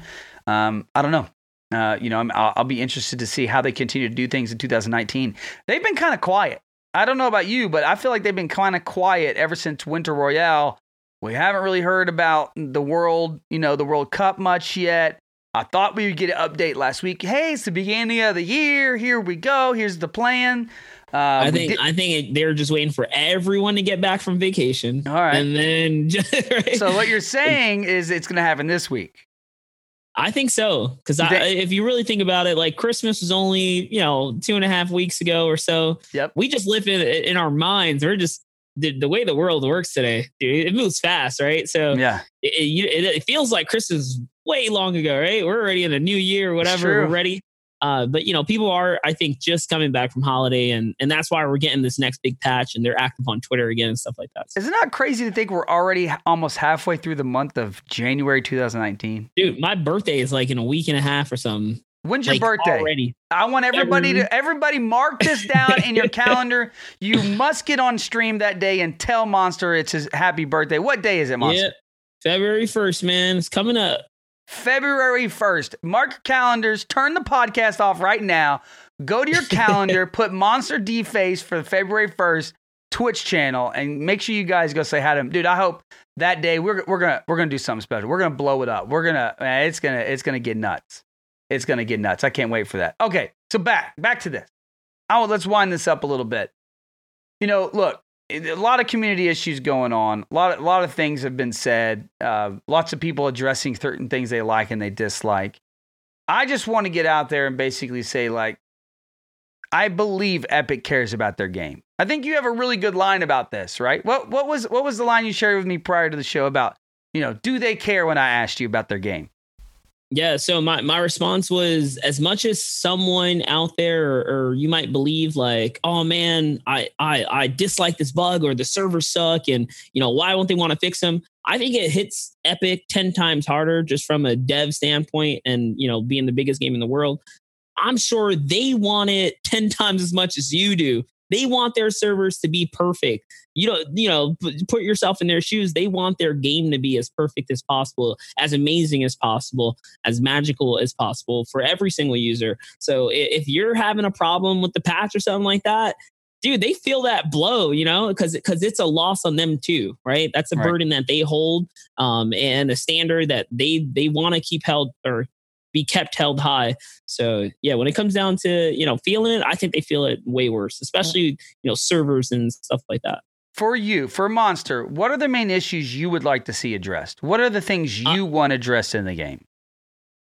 [SPEAKER 1] Um, I don't know. Uh, you know, I'm, I'll, I'll be interested to see how they continue to do things in 2019. They've been kind of quiet. I don't know about you, but I feel like they've been kind of quiet ever since Winter Royale. We haven't really heard about the world, you know, the World Cup much yet. I thought we would get an update last week. Hey, it's the beginning of the year. Here we go. Here's the plan. Uh,
[SPEAKER 3] I think
[SPEAKER 1] did-
[SPEAKER 3] I think they're just waiting for everyone to get back from vacation.
[SPEAKER 1] All right.
[SPEAKER 3] and then right?
[SPEAKER 1] so what you're saying is it's going to happen this week.
[SPEAKER 3] I think so because I, if you really think about it, like Christmas was only you know two and a half weeks ago or so.
[SPEAKER 1] Yep.
[SPEAKER 3] We just live in in our minds. We're just the, the way the world works today, dude. It moves fast, right? So
[SPEAKER 1] Yeah.
[SPEAKER 3] it, it, it, it feels like Christmas way long ago, right? We're already in the new year, whatever. We're ready. Uh, but you know, people are, I think, just coming back from holiday, and and that's why we're getting this next big patch, and they're active on Twitter again and stuff like that. So,
[SPEAKER 1] Is it not crazy to think we're already almost halfway through the month of January 2019?
[SPEAKER 3] dude, my birthday is like in a week and a half or something.
[SPEAKER 1] When's your
[SPEAKER 3] Like,
[SPEAKER 1] birthday?
[SPEAKER 3] already?
[SPEAKER 1] I want everybody to everybody mark this down in your calendar. You must get on stream that day and tell Monster it's his happy birthday. What day is it, Monster?
[SPEAKER 3] Yeah, February first, man. It's coming up.
[SPEAKER 1] February 1st. Mark calendars. Turn the podcast off right now. Go to your calendar, put Monster D Face for the February 1st Twitch channel, and make sure you guys go say hi to him. Dude, I hope that day we're, we're gonna we're gonna do something special. We're gonna blow it up. We're gonna it's gonna it's gonna get nuts. It's gonna get nuts. I can't wait for that. Okay, so back back to this. Oh, let's wind this up a little bit. You know, look, a lot of community issues going on. A lot, of, a lot of things have been said. Uh, lots of people addressing certain things they like and they dislike. I just want to get out there and basically say, like, I believe Epic cares about their game. I think you have a really good line about this, right? What what was what was the line you shared with me prior to the show about, you know, do they care when I asked you about their game?
[SPEAKER 3] Yeah, so my, my response was as much as someone out there or, or, you might believe like, oh man, I, I I dislike this bug or the servers suck and you know, why won't they want to fix them? I think it hits Epic 10 times harder just from a dev standpoint and you know, being the biggest game in the world. I'm sure they want it 10 times as much as you do. They want their servers to be perfect. You know, you know, put yourself in their shoes. They want their game to be as perfect as possible, as amazing as possible, as magical as possible for every single user. So if you're having a problem with the patch or something like that, dude, they feel that blow, you know, because because it's a loss on them too, right? That's a right. burden that they hold, um, and a standard that they they want to keep held or be kept held high. So yeah, when it comes down to you know feeling it, I think they feel it way worse, especially you know servers and stuff like that.
[SPEAKER 1] For you, for Monster, what are the main issues you would like to see addressed? What are the things uh you uh, want addressed in the game?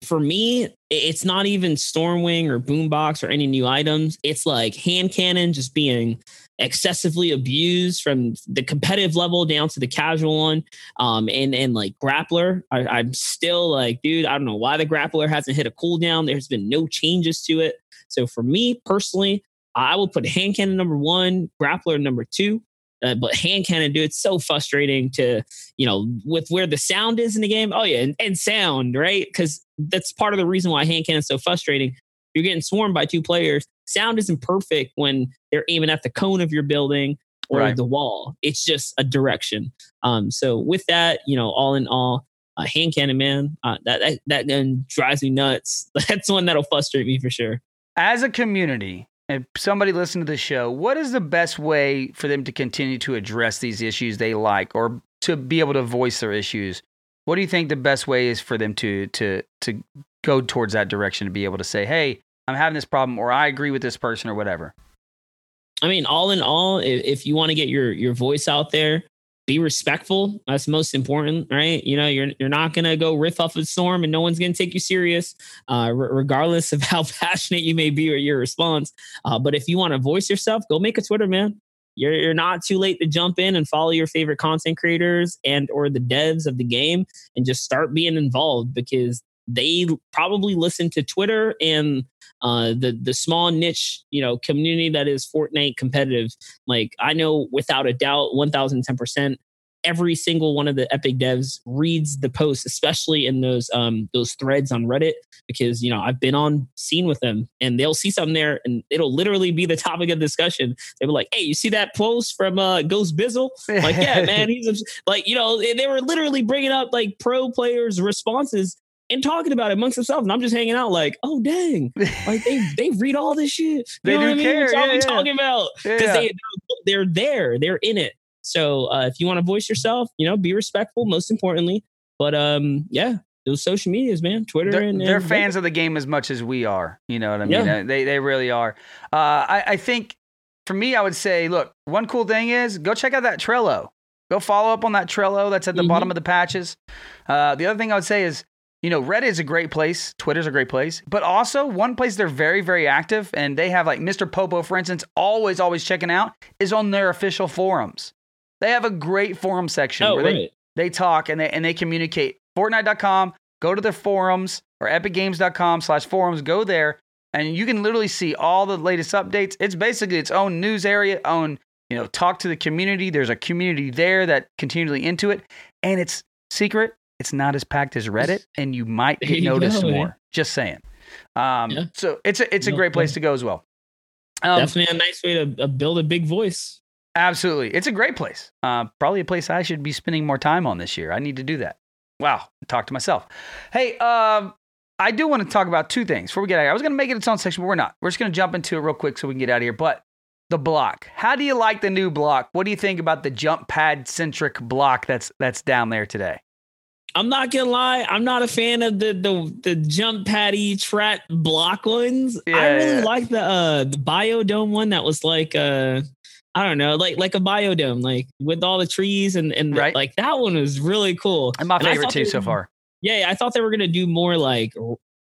[SPEAKER 3] For me, it's not even Stormwing or Boombox or any new items. It's like hand cannon just being excessively abused from the competitive level down to the casual one. Um, and and like grappler, I, am still like, dude, I don't know why the grappler hasn't hit a cooldown. There's been no changes to it. So for me personally, I will put hand cannon number one, grappler number two. Uh, but hand cannon, dude, it's so frustrating to, you know, with where the sound is in the game. Oh yeah, and, and sound, right? Because that's part of the reason why hand cannon is so frustrating. You're getting swarmed by two players sound isn't perfect when they're aiming at the cone of your building or right. the wall. It's just a direction. Um, so with that, you know, all in all, uh, hand cannon man, uh, that, that that gun drives me nuts. That's one that'll frustrate me for sure.
[SPEAKER 1] As a community, and somebody listen to the show, what is the best way for them to continue to address these issues they like, or to be able to voice their issues? What do you think the best way is for them to to to go towards that direction to be able to say, "Hey, I'm having this problem or I agree with this person or whatever.
[SPEAKER 3] I mean, all in all, if, if you want to get your your voice out there, be respectful. That's most important, right? You know, you're you're not gonna go riff off a storm, and no one's gonna take you serious, uh, r- regardless of how passionate you may be or your response. Uh, but if you want to voice yourself, go make a Twitter, man. You're you're not too late to jump in and follow your favorite content creators and or the devs of the game, and just start being involved because they probably listen to Twitter and uh, the the small niche you know community that is Fortnite competitive. Like I know without a doubt, one thousand ten percent, every single one of the Epic devs reads the post, especially in those um those threads on Reddit, because you know I've been on scene with them and they'll see something there and it'll literally be the topic of discussion. They were like, "Hey, you see that post from uh, Ghost Bizzle?" Like, yeah, man, he's like, you know, they were literally bringing up like pro players' responses and talking about it amongst themselves. And I'm just hanging out like, oh dang, like they they read all this shit. You
[SPEAKER 1] they
[SPEAKER 3] know
[SPEAKER 1] do
[SPEAKER 3] what I
[SPEAKER 1] mean? care.
[SPEAKER 3] What's
[SPEAKER 1] yeah,
[SPEAKER 3] yeah. talking about? Because
[SPEAKER 1] yeah.
[SPEAKER 3] they they're there, they're in it. So uh, if you want to voice yourself, you know, be respectful. Most importantly, but um, yeah, those social medias, man, Twitter.
[SPEAKER 1] They're,
[SPEAKER 3] and,
[SPEAKER 1] they're fans of the game as much as we are. You know what I mean? Yeah. They they really are. Uh, I I think for me, I would say, look, one cool thing is go check out that Trello. Go follow up on that Trello that's at the mm-hmm. bottom of the patches. Uh, the other thing I would say is you know, Reddit is a great place. Twitter's a great place. But also, one place they're very, very active and they have like Mr. Popo, for instance, always, always checking out is on their official forums. They have a great forum section
[SPEAKER 3] oh,
[SPEAKER 1] where
[SPEAKER 3] right.
[SPEAKER 1] they, they talk and they, and they communicate. Fortnite.com, go to their forums or epicgames.com slash forums, go there and you can literally see all the latest updates. It's basically its own news area, own, you know, talk to the community. There's a community there that continually into it. And it's secret it's not as packed as Reddit, and you might get you noticed go, more. Man. Just saying. Um, yeah. So it's a it's a no, great place to go as well.
[SPEAKER 3] Um, Definitely a nice way to uh, build a big voice.
[SPEAKER 1] Absolutely, it's a great place. Uh, probably a place I should be spending more time on this year. I need to do that. Wow, talk to myself. Hey, um, I do want to talk about two things before we get out of here. I was going to make it its own section, but we're not. We're just going to jump into it real quick so we can get out of here. But the block. How do you like the new block? What do you think about the jump pad centric block that's that's down there today?
[SPEAKER 3] I'm not gonna lie, I'm not a fan of the the the jump patty trap block ones. Yeah, I really yeah. like the uh the biodome one that was like uh I don't know, like like a biodome, like with all the trees and and right. like that one was really cool.
[SPEAKER 1] And my favorite and too so far.
[SPEAKER 3] Yeah, I thought they were gonna do more like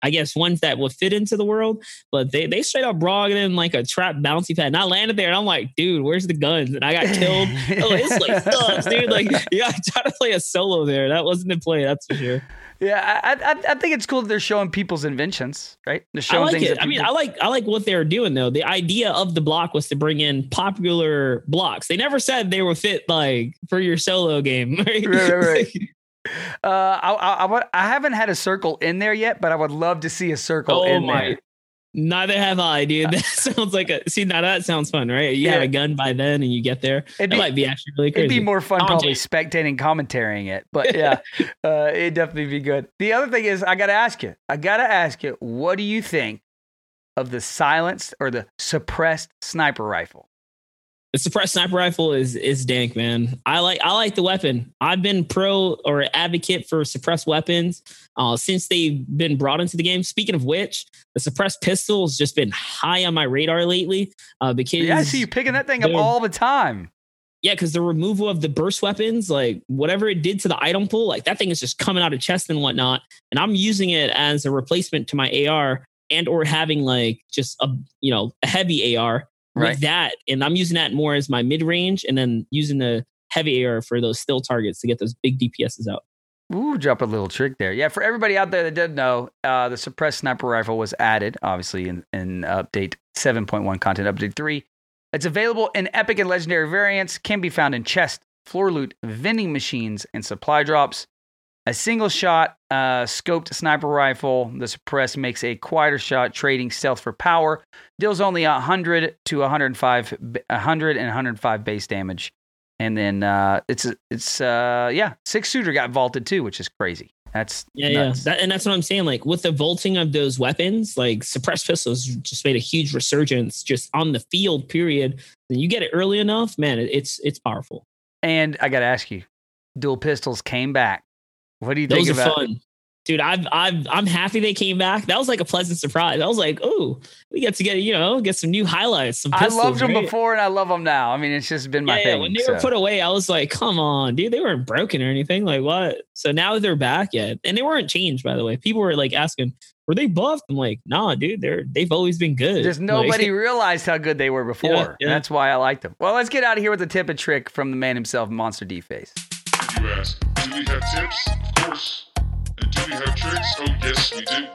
[SPEAKER 3] I guess ones that would fit into the world, but they they straight up brought in like a trap bouncy pad. And I landed there and I'm like, dude, where's the guns? And I got killed. oh, it's like sucks, dude. Like, yeah, I tried to play a solo there. That wasn't in play, that's for sure.
[SPEAKER 1] Yeah, I, I, I think it's cool that they're showing people's inventions, right? They're
[SPEAKER 3] I like
[SPEAKER 1] things.
[SPEAKER 3] it.
[SPEAKER 1] that
[SPEAKER 3] I mean, I like I like what they were doing though. The idea of the block was to bring in popular blocks. They never said they were fit like for your solo game. Right,
[SPEAKER 1] Right, right, right. Uh, I, I, I, I haven't had a circle in there yet, but I would love to see a circle
[SPEAKER 3] oh
[SPEAKER 1] in
[SPEAKER 3] my!
[SPEAKER 1] there.
[SPEAKER 3] Neither have I, dude. That sounds like a see. Now that sounds fun, right? You have a gun by then, and you get there.
[SPEAKER 1] It'd be,
[SPEAKER 3] might be actually really crazy.
[SPEAKER 1] it'd be more fun probably spectating, commentating it. But yeah, uh, it'd definitely be good. The other thing is, I got to ask you, I got to ask you, what do you think of the silenced or the suppressed sniper rifle?
[SPEAKER 3] The suppressed sniper rifle is is dank, man. I like I like the weapon. I've been pro or advocate for suppressed weapons uh, since they've been brought into the game. Speaking of which, the suppressed pistol has just been high on my radar lately uh, because
[SPEAKER 1] Yeah, I see you picking that thing up all the time.
[SPEAKER 3] yeah, because the removal of the burst weapons, like whatever it did to the item pool, like that thing is just coming out of chest and whatnot. And I'm using it as a replacement to my AR and or having like just a you know a heavy AR with that. And I'm using that more as my mid range and then using the heavy AR for those still targets to get those big DPSs out.
[SPEAKER 1] Ooh, drop a little trick there. Yeah, for everybody out there that didn't know, uh, the suppressed sniper rifle was added, obviously, in, in update 7.1 content update 3. It's available in epic and legendary variants, can be found in chest, floor loot, vending machines, and supply drops. A single shot uh, scoped sniper rifle, the suppress makes a quieter shot, trading stealth for power. Deals only 100 to 105, b- 100 and 105 base damage. And then uh, it's it's uh, yeah, six shooter got vaulted too, which is crazy. That's
[SPEAKER 3] Yeah,
[SPEAKER 1] nuts.
[SPEAKER 3] yeah. That, and that's what I'm saying. Like with the vaulting of those weapons, like suppressed pistols just made a huge resurgence just on the field, period. And you get it early enough, man, it, it's it's powerful.
[SPEAKER 1] And I got to ask you, dual pistols came back. What do you
[SPEAKER 3] Those
[SPEAKER 1] think
[SPEAKER 3] are
[SPEAKER 1] about?
[SPEAKER 3] fun. Dude, I've I've I'm happy they came back. That was like a pleasant surprise. I was like, oh, we get to get, you know, get some new highlights. Some
[SPEAKER 1] I loved them
[SPEAKER 3] right?
[SPEAKER 1] before and I love them now. I mean, it's just been my
[SPEAKER 3] yeah,
[SPEAKER 1] thing.
[SPEAKER 3] yeah, when they
[SPEAKER 1] so.
[SPEAKER 3] were put away, I was like, come on, dude, they weren't broken or anything. Like what? So now they're back yet. And they weren't changed, by the way. People were like asking, were they buffed? I'm like, nah, dude, they're they've always been good.
[SPEAKER 1] Just
[SPEAKER 3] Like-
[SPEAKER 1] nobody realized how good they were before.
[SPEAKER 3] yeah.
[SPEAKER 1] And that's why I liked them. Well, let's get out of here with a tip and trick from the man himself, Monster D Face.
[SPEAKER 2] You ask, do we have tips? Of course. And do we have tricks? Oh, yes, we do.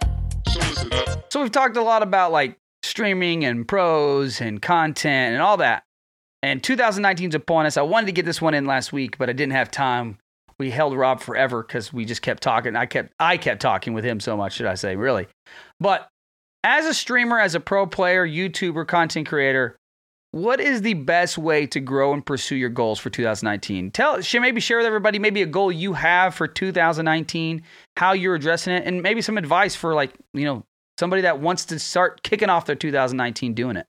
[SPEAKER 2] So listen up.
[SPEAKER 1] So we've talked a lot about like streaming and pros and content and all that. And 2019 is upon us. I wanted to get this one in last week, but I didn't have time. We held Rob forever because we just kept talking. I kept I kept talking with him so much, should I say, really. But as a streamer, as a pro player, YouTuber, content creator, what is the best way to grow and pursue your goals for 2019? Tell maybe share with everybody maybe a goal you have for 2019, how you're addressing it, and maybe some advice for like, you know, somebody that wants to start kicking off their 2019 doing it.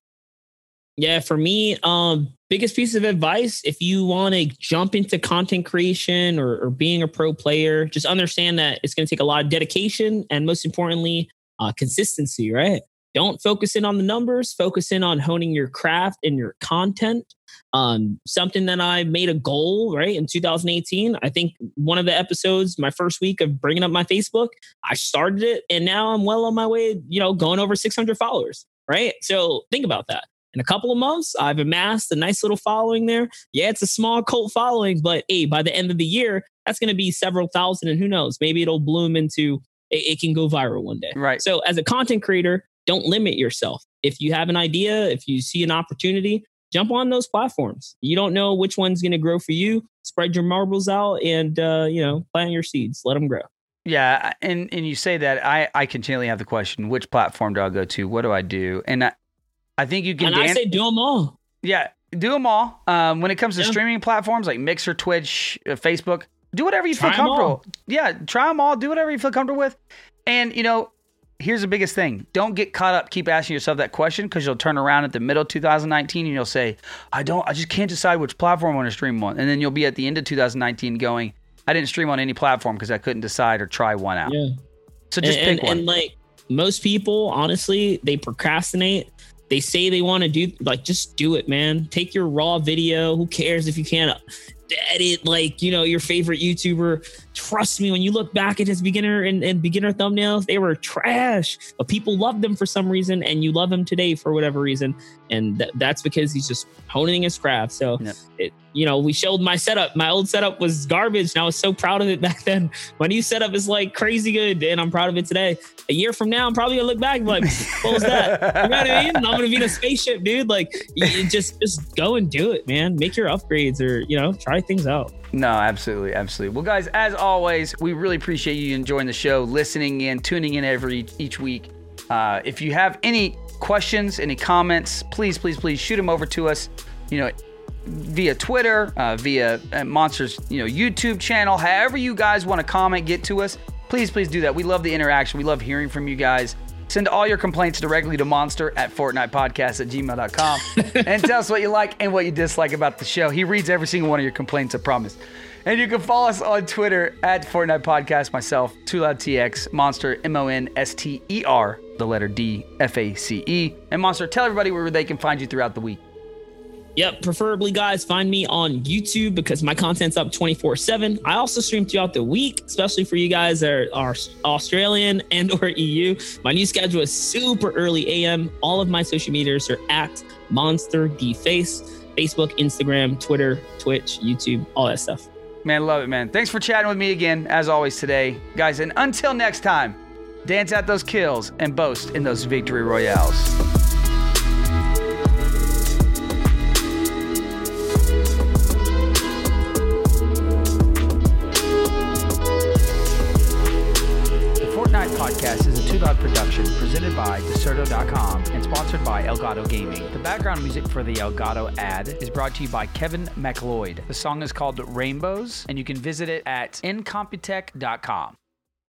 [SPEAKER 3] Yeah, for me, um, biggest piece of advice if you want to jump into content creation or, or being a pro player, just understand that it's going to take a lot of dedication and most importantly, uh, consistency, right? Don't focus in on the numbers, focus in on honing your craft and your content. Um, something that I made a goal, right, in 2018. I think one of the episodes, my first week of bringing up my Facebook, I started it and now I'm well on my way, you know, going over 600 followers, right? So think about that in a couple of months, I've amassed a nice little following there. Yeah, it's a small cult following, but hey, by the end of the year, that's going to be several thousand, and who knows, maybe it'll bloom into it, it can go viral one day.
[SPEAKER 1] Right.
[SPEAKER 3] So, as a content creator, don't limit yourself. If you have an idea, if you see an opportunity, jump on those platforms. You don't know which one's going to grow for you. Spread your marbles out and uh, you know plant your seeds. Let them grow.
[SPEAKER 1] Yeah, and and you say that I I continually have the question, which platform do I go to? What do I do? And I, I think you can
[SPEAKER 3] And I say do them all.
[SPEAKER 1] yeah, do them all. Um, when it comes to
[SPEAKER 3] Yeah.
[SPEAKER 1] streaming platforms like Mixer, Twitch, uh, Facebook, do whatever you
[SPEAKER 3] Try
[SPEAKER 1] feel comfortable. Yeah, try them all. Do whatever you feel comfortable with. And you know, here's the biggest thing: don't get caught up. Keep asking yourself that question because you'll turn around at the middle of 2019 and you'll say, "I don't. I just can't decide which platform I want to stream on." And then you'll be at the end of 2019 going, "I didn't stream on any platform because I couldn't decide or try one out."
[SPEAKER 3] Yeah.
[SPEAKER 1] So just
[SPEAKER 3] and,
[SPEAKER 1] pick
[SPEAKER 3] and,
[SPEAKER 1] one.
[SPEAKER 3] and like most people, honestly, they procrastinate. They say they want to do like just do it, man. Take your raw video. Who cares if you can't edit like you know your favorite YouTuber. Trust me, when you look back at his beginner and, and beginner thumbnails, they were trash, but people loved them for some reason, and you love him today for whatever reason, and th- that's because he's just honing his craft. So,
[SPEAKER 1] Yep.
[SPEAKER 3] it, you know, we showed my setup. My old setup was garbage, and I was so proud of it back then. My new setup is like crazy good, and I'm proud of it today. A year from now, I'm probably gonna look back like, "What was that?" You know what I mean? I'm gonna be in a spaceship, dude. Like, just just go and do it, man. Make your upgrades, or you know, try things out.
[SPEAKER 1] No, absolutely, absolutely. Well, guys, as always, we really appreciate you enjoying the show, listening in, tuning in every each week. Uh, if you have any questions, any comments, please, please, please shoot them over to us. You know, via Twitter, uh, via uh, Monsters, you know, YouTube channel. However, you guys want to comment, get to us. Please, please do that. We love the interaction. We love hearing from you guys. Send all your complaints directly to monster at fortnitepodcast at gmail.com and tell us what you like and what you dislike about the show. He reads every single one of your complaints, I promise. And you can follow us on Twitter at Fortnite Podcast, myself, Too Loud TX, Monster, M O N S T E R, the letter D, F A C E. And Monster, tell everybody where they can find you throughout the week.
[SPEAKER 3] Yep, preferably guys, find me on YouTube because my content's up 24/7. I also stream throughout the week, especially for you guys that are, are Australian and or EU. My new schedule is super early AM. All of my social medias are at Monster D Face, Facebook, Instagram, Twitter, Twitch, YouTube, all that stuff.
[SPEAKER 1] Man, love it, man. Thanks for chatting with me again, as always, today. Guys, and until next time, dance out those kills and boast in those victory royales. By Dexerto.com and sponsored by Elgato Gaming. The background music for the Elgato ad is brought to you by Kevin MacLeod. The song is called Rainbows, and you can visit it at incompetech.com.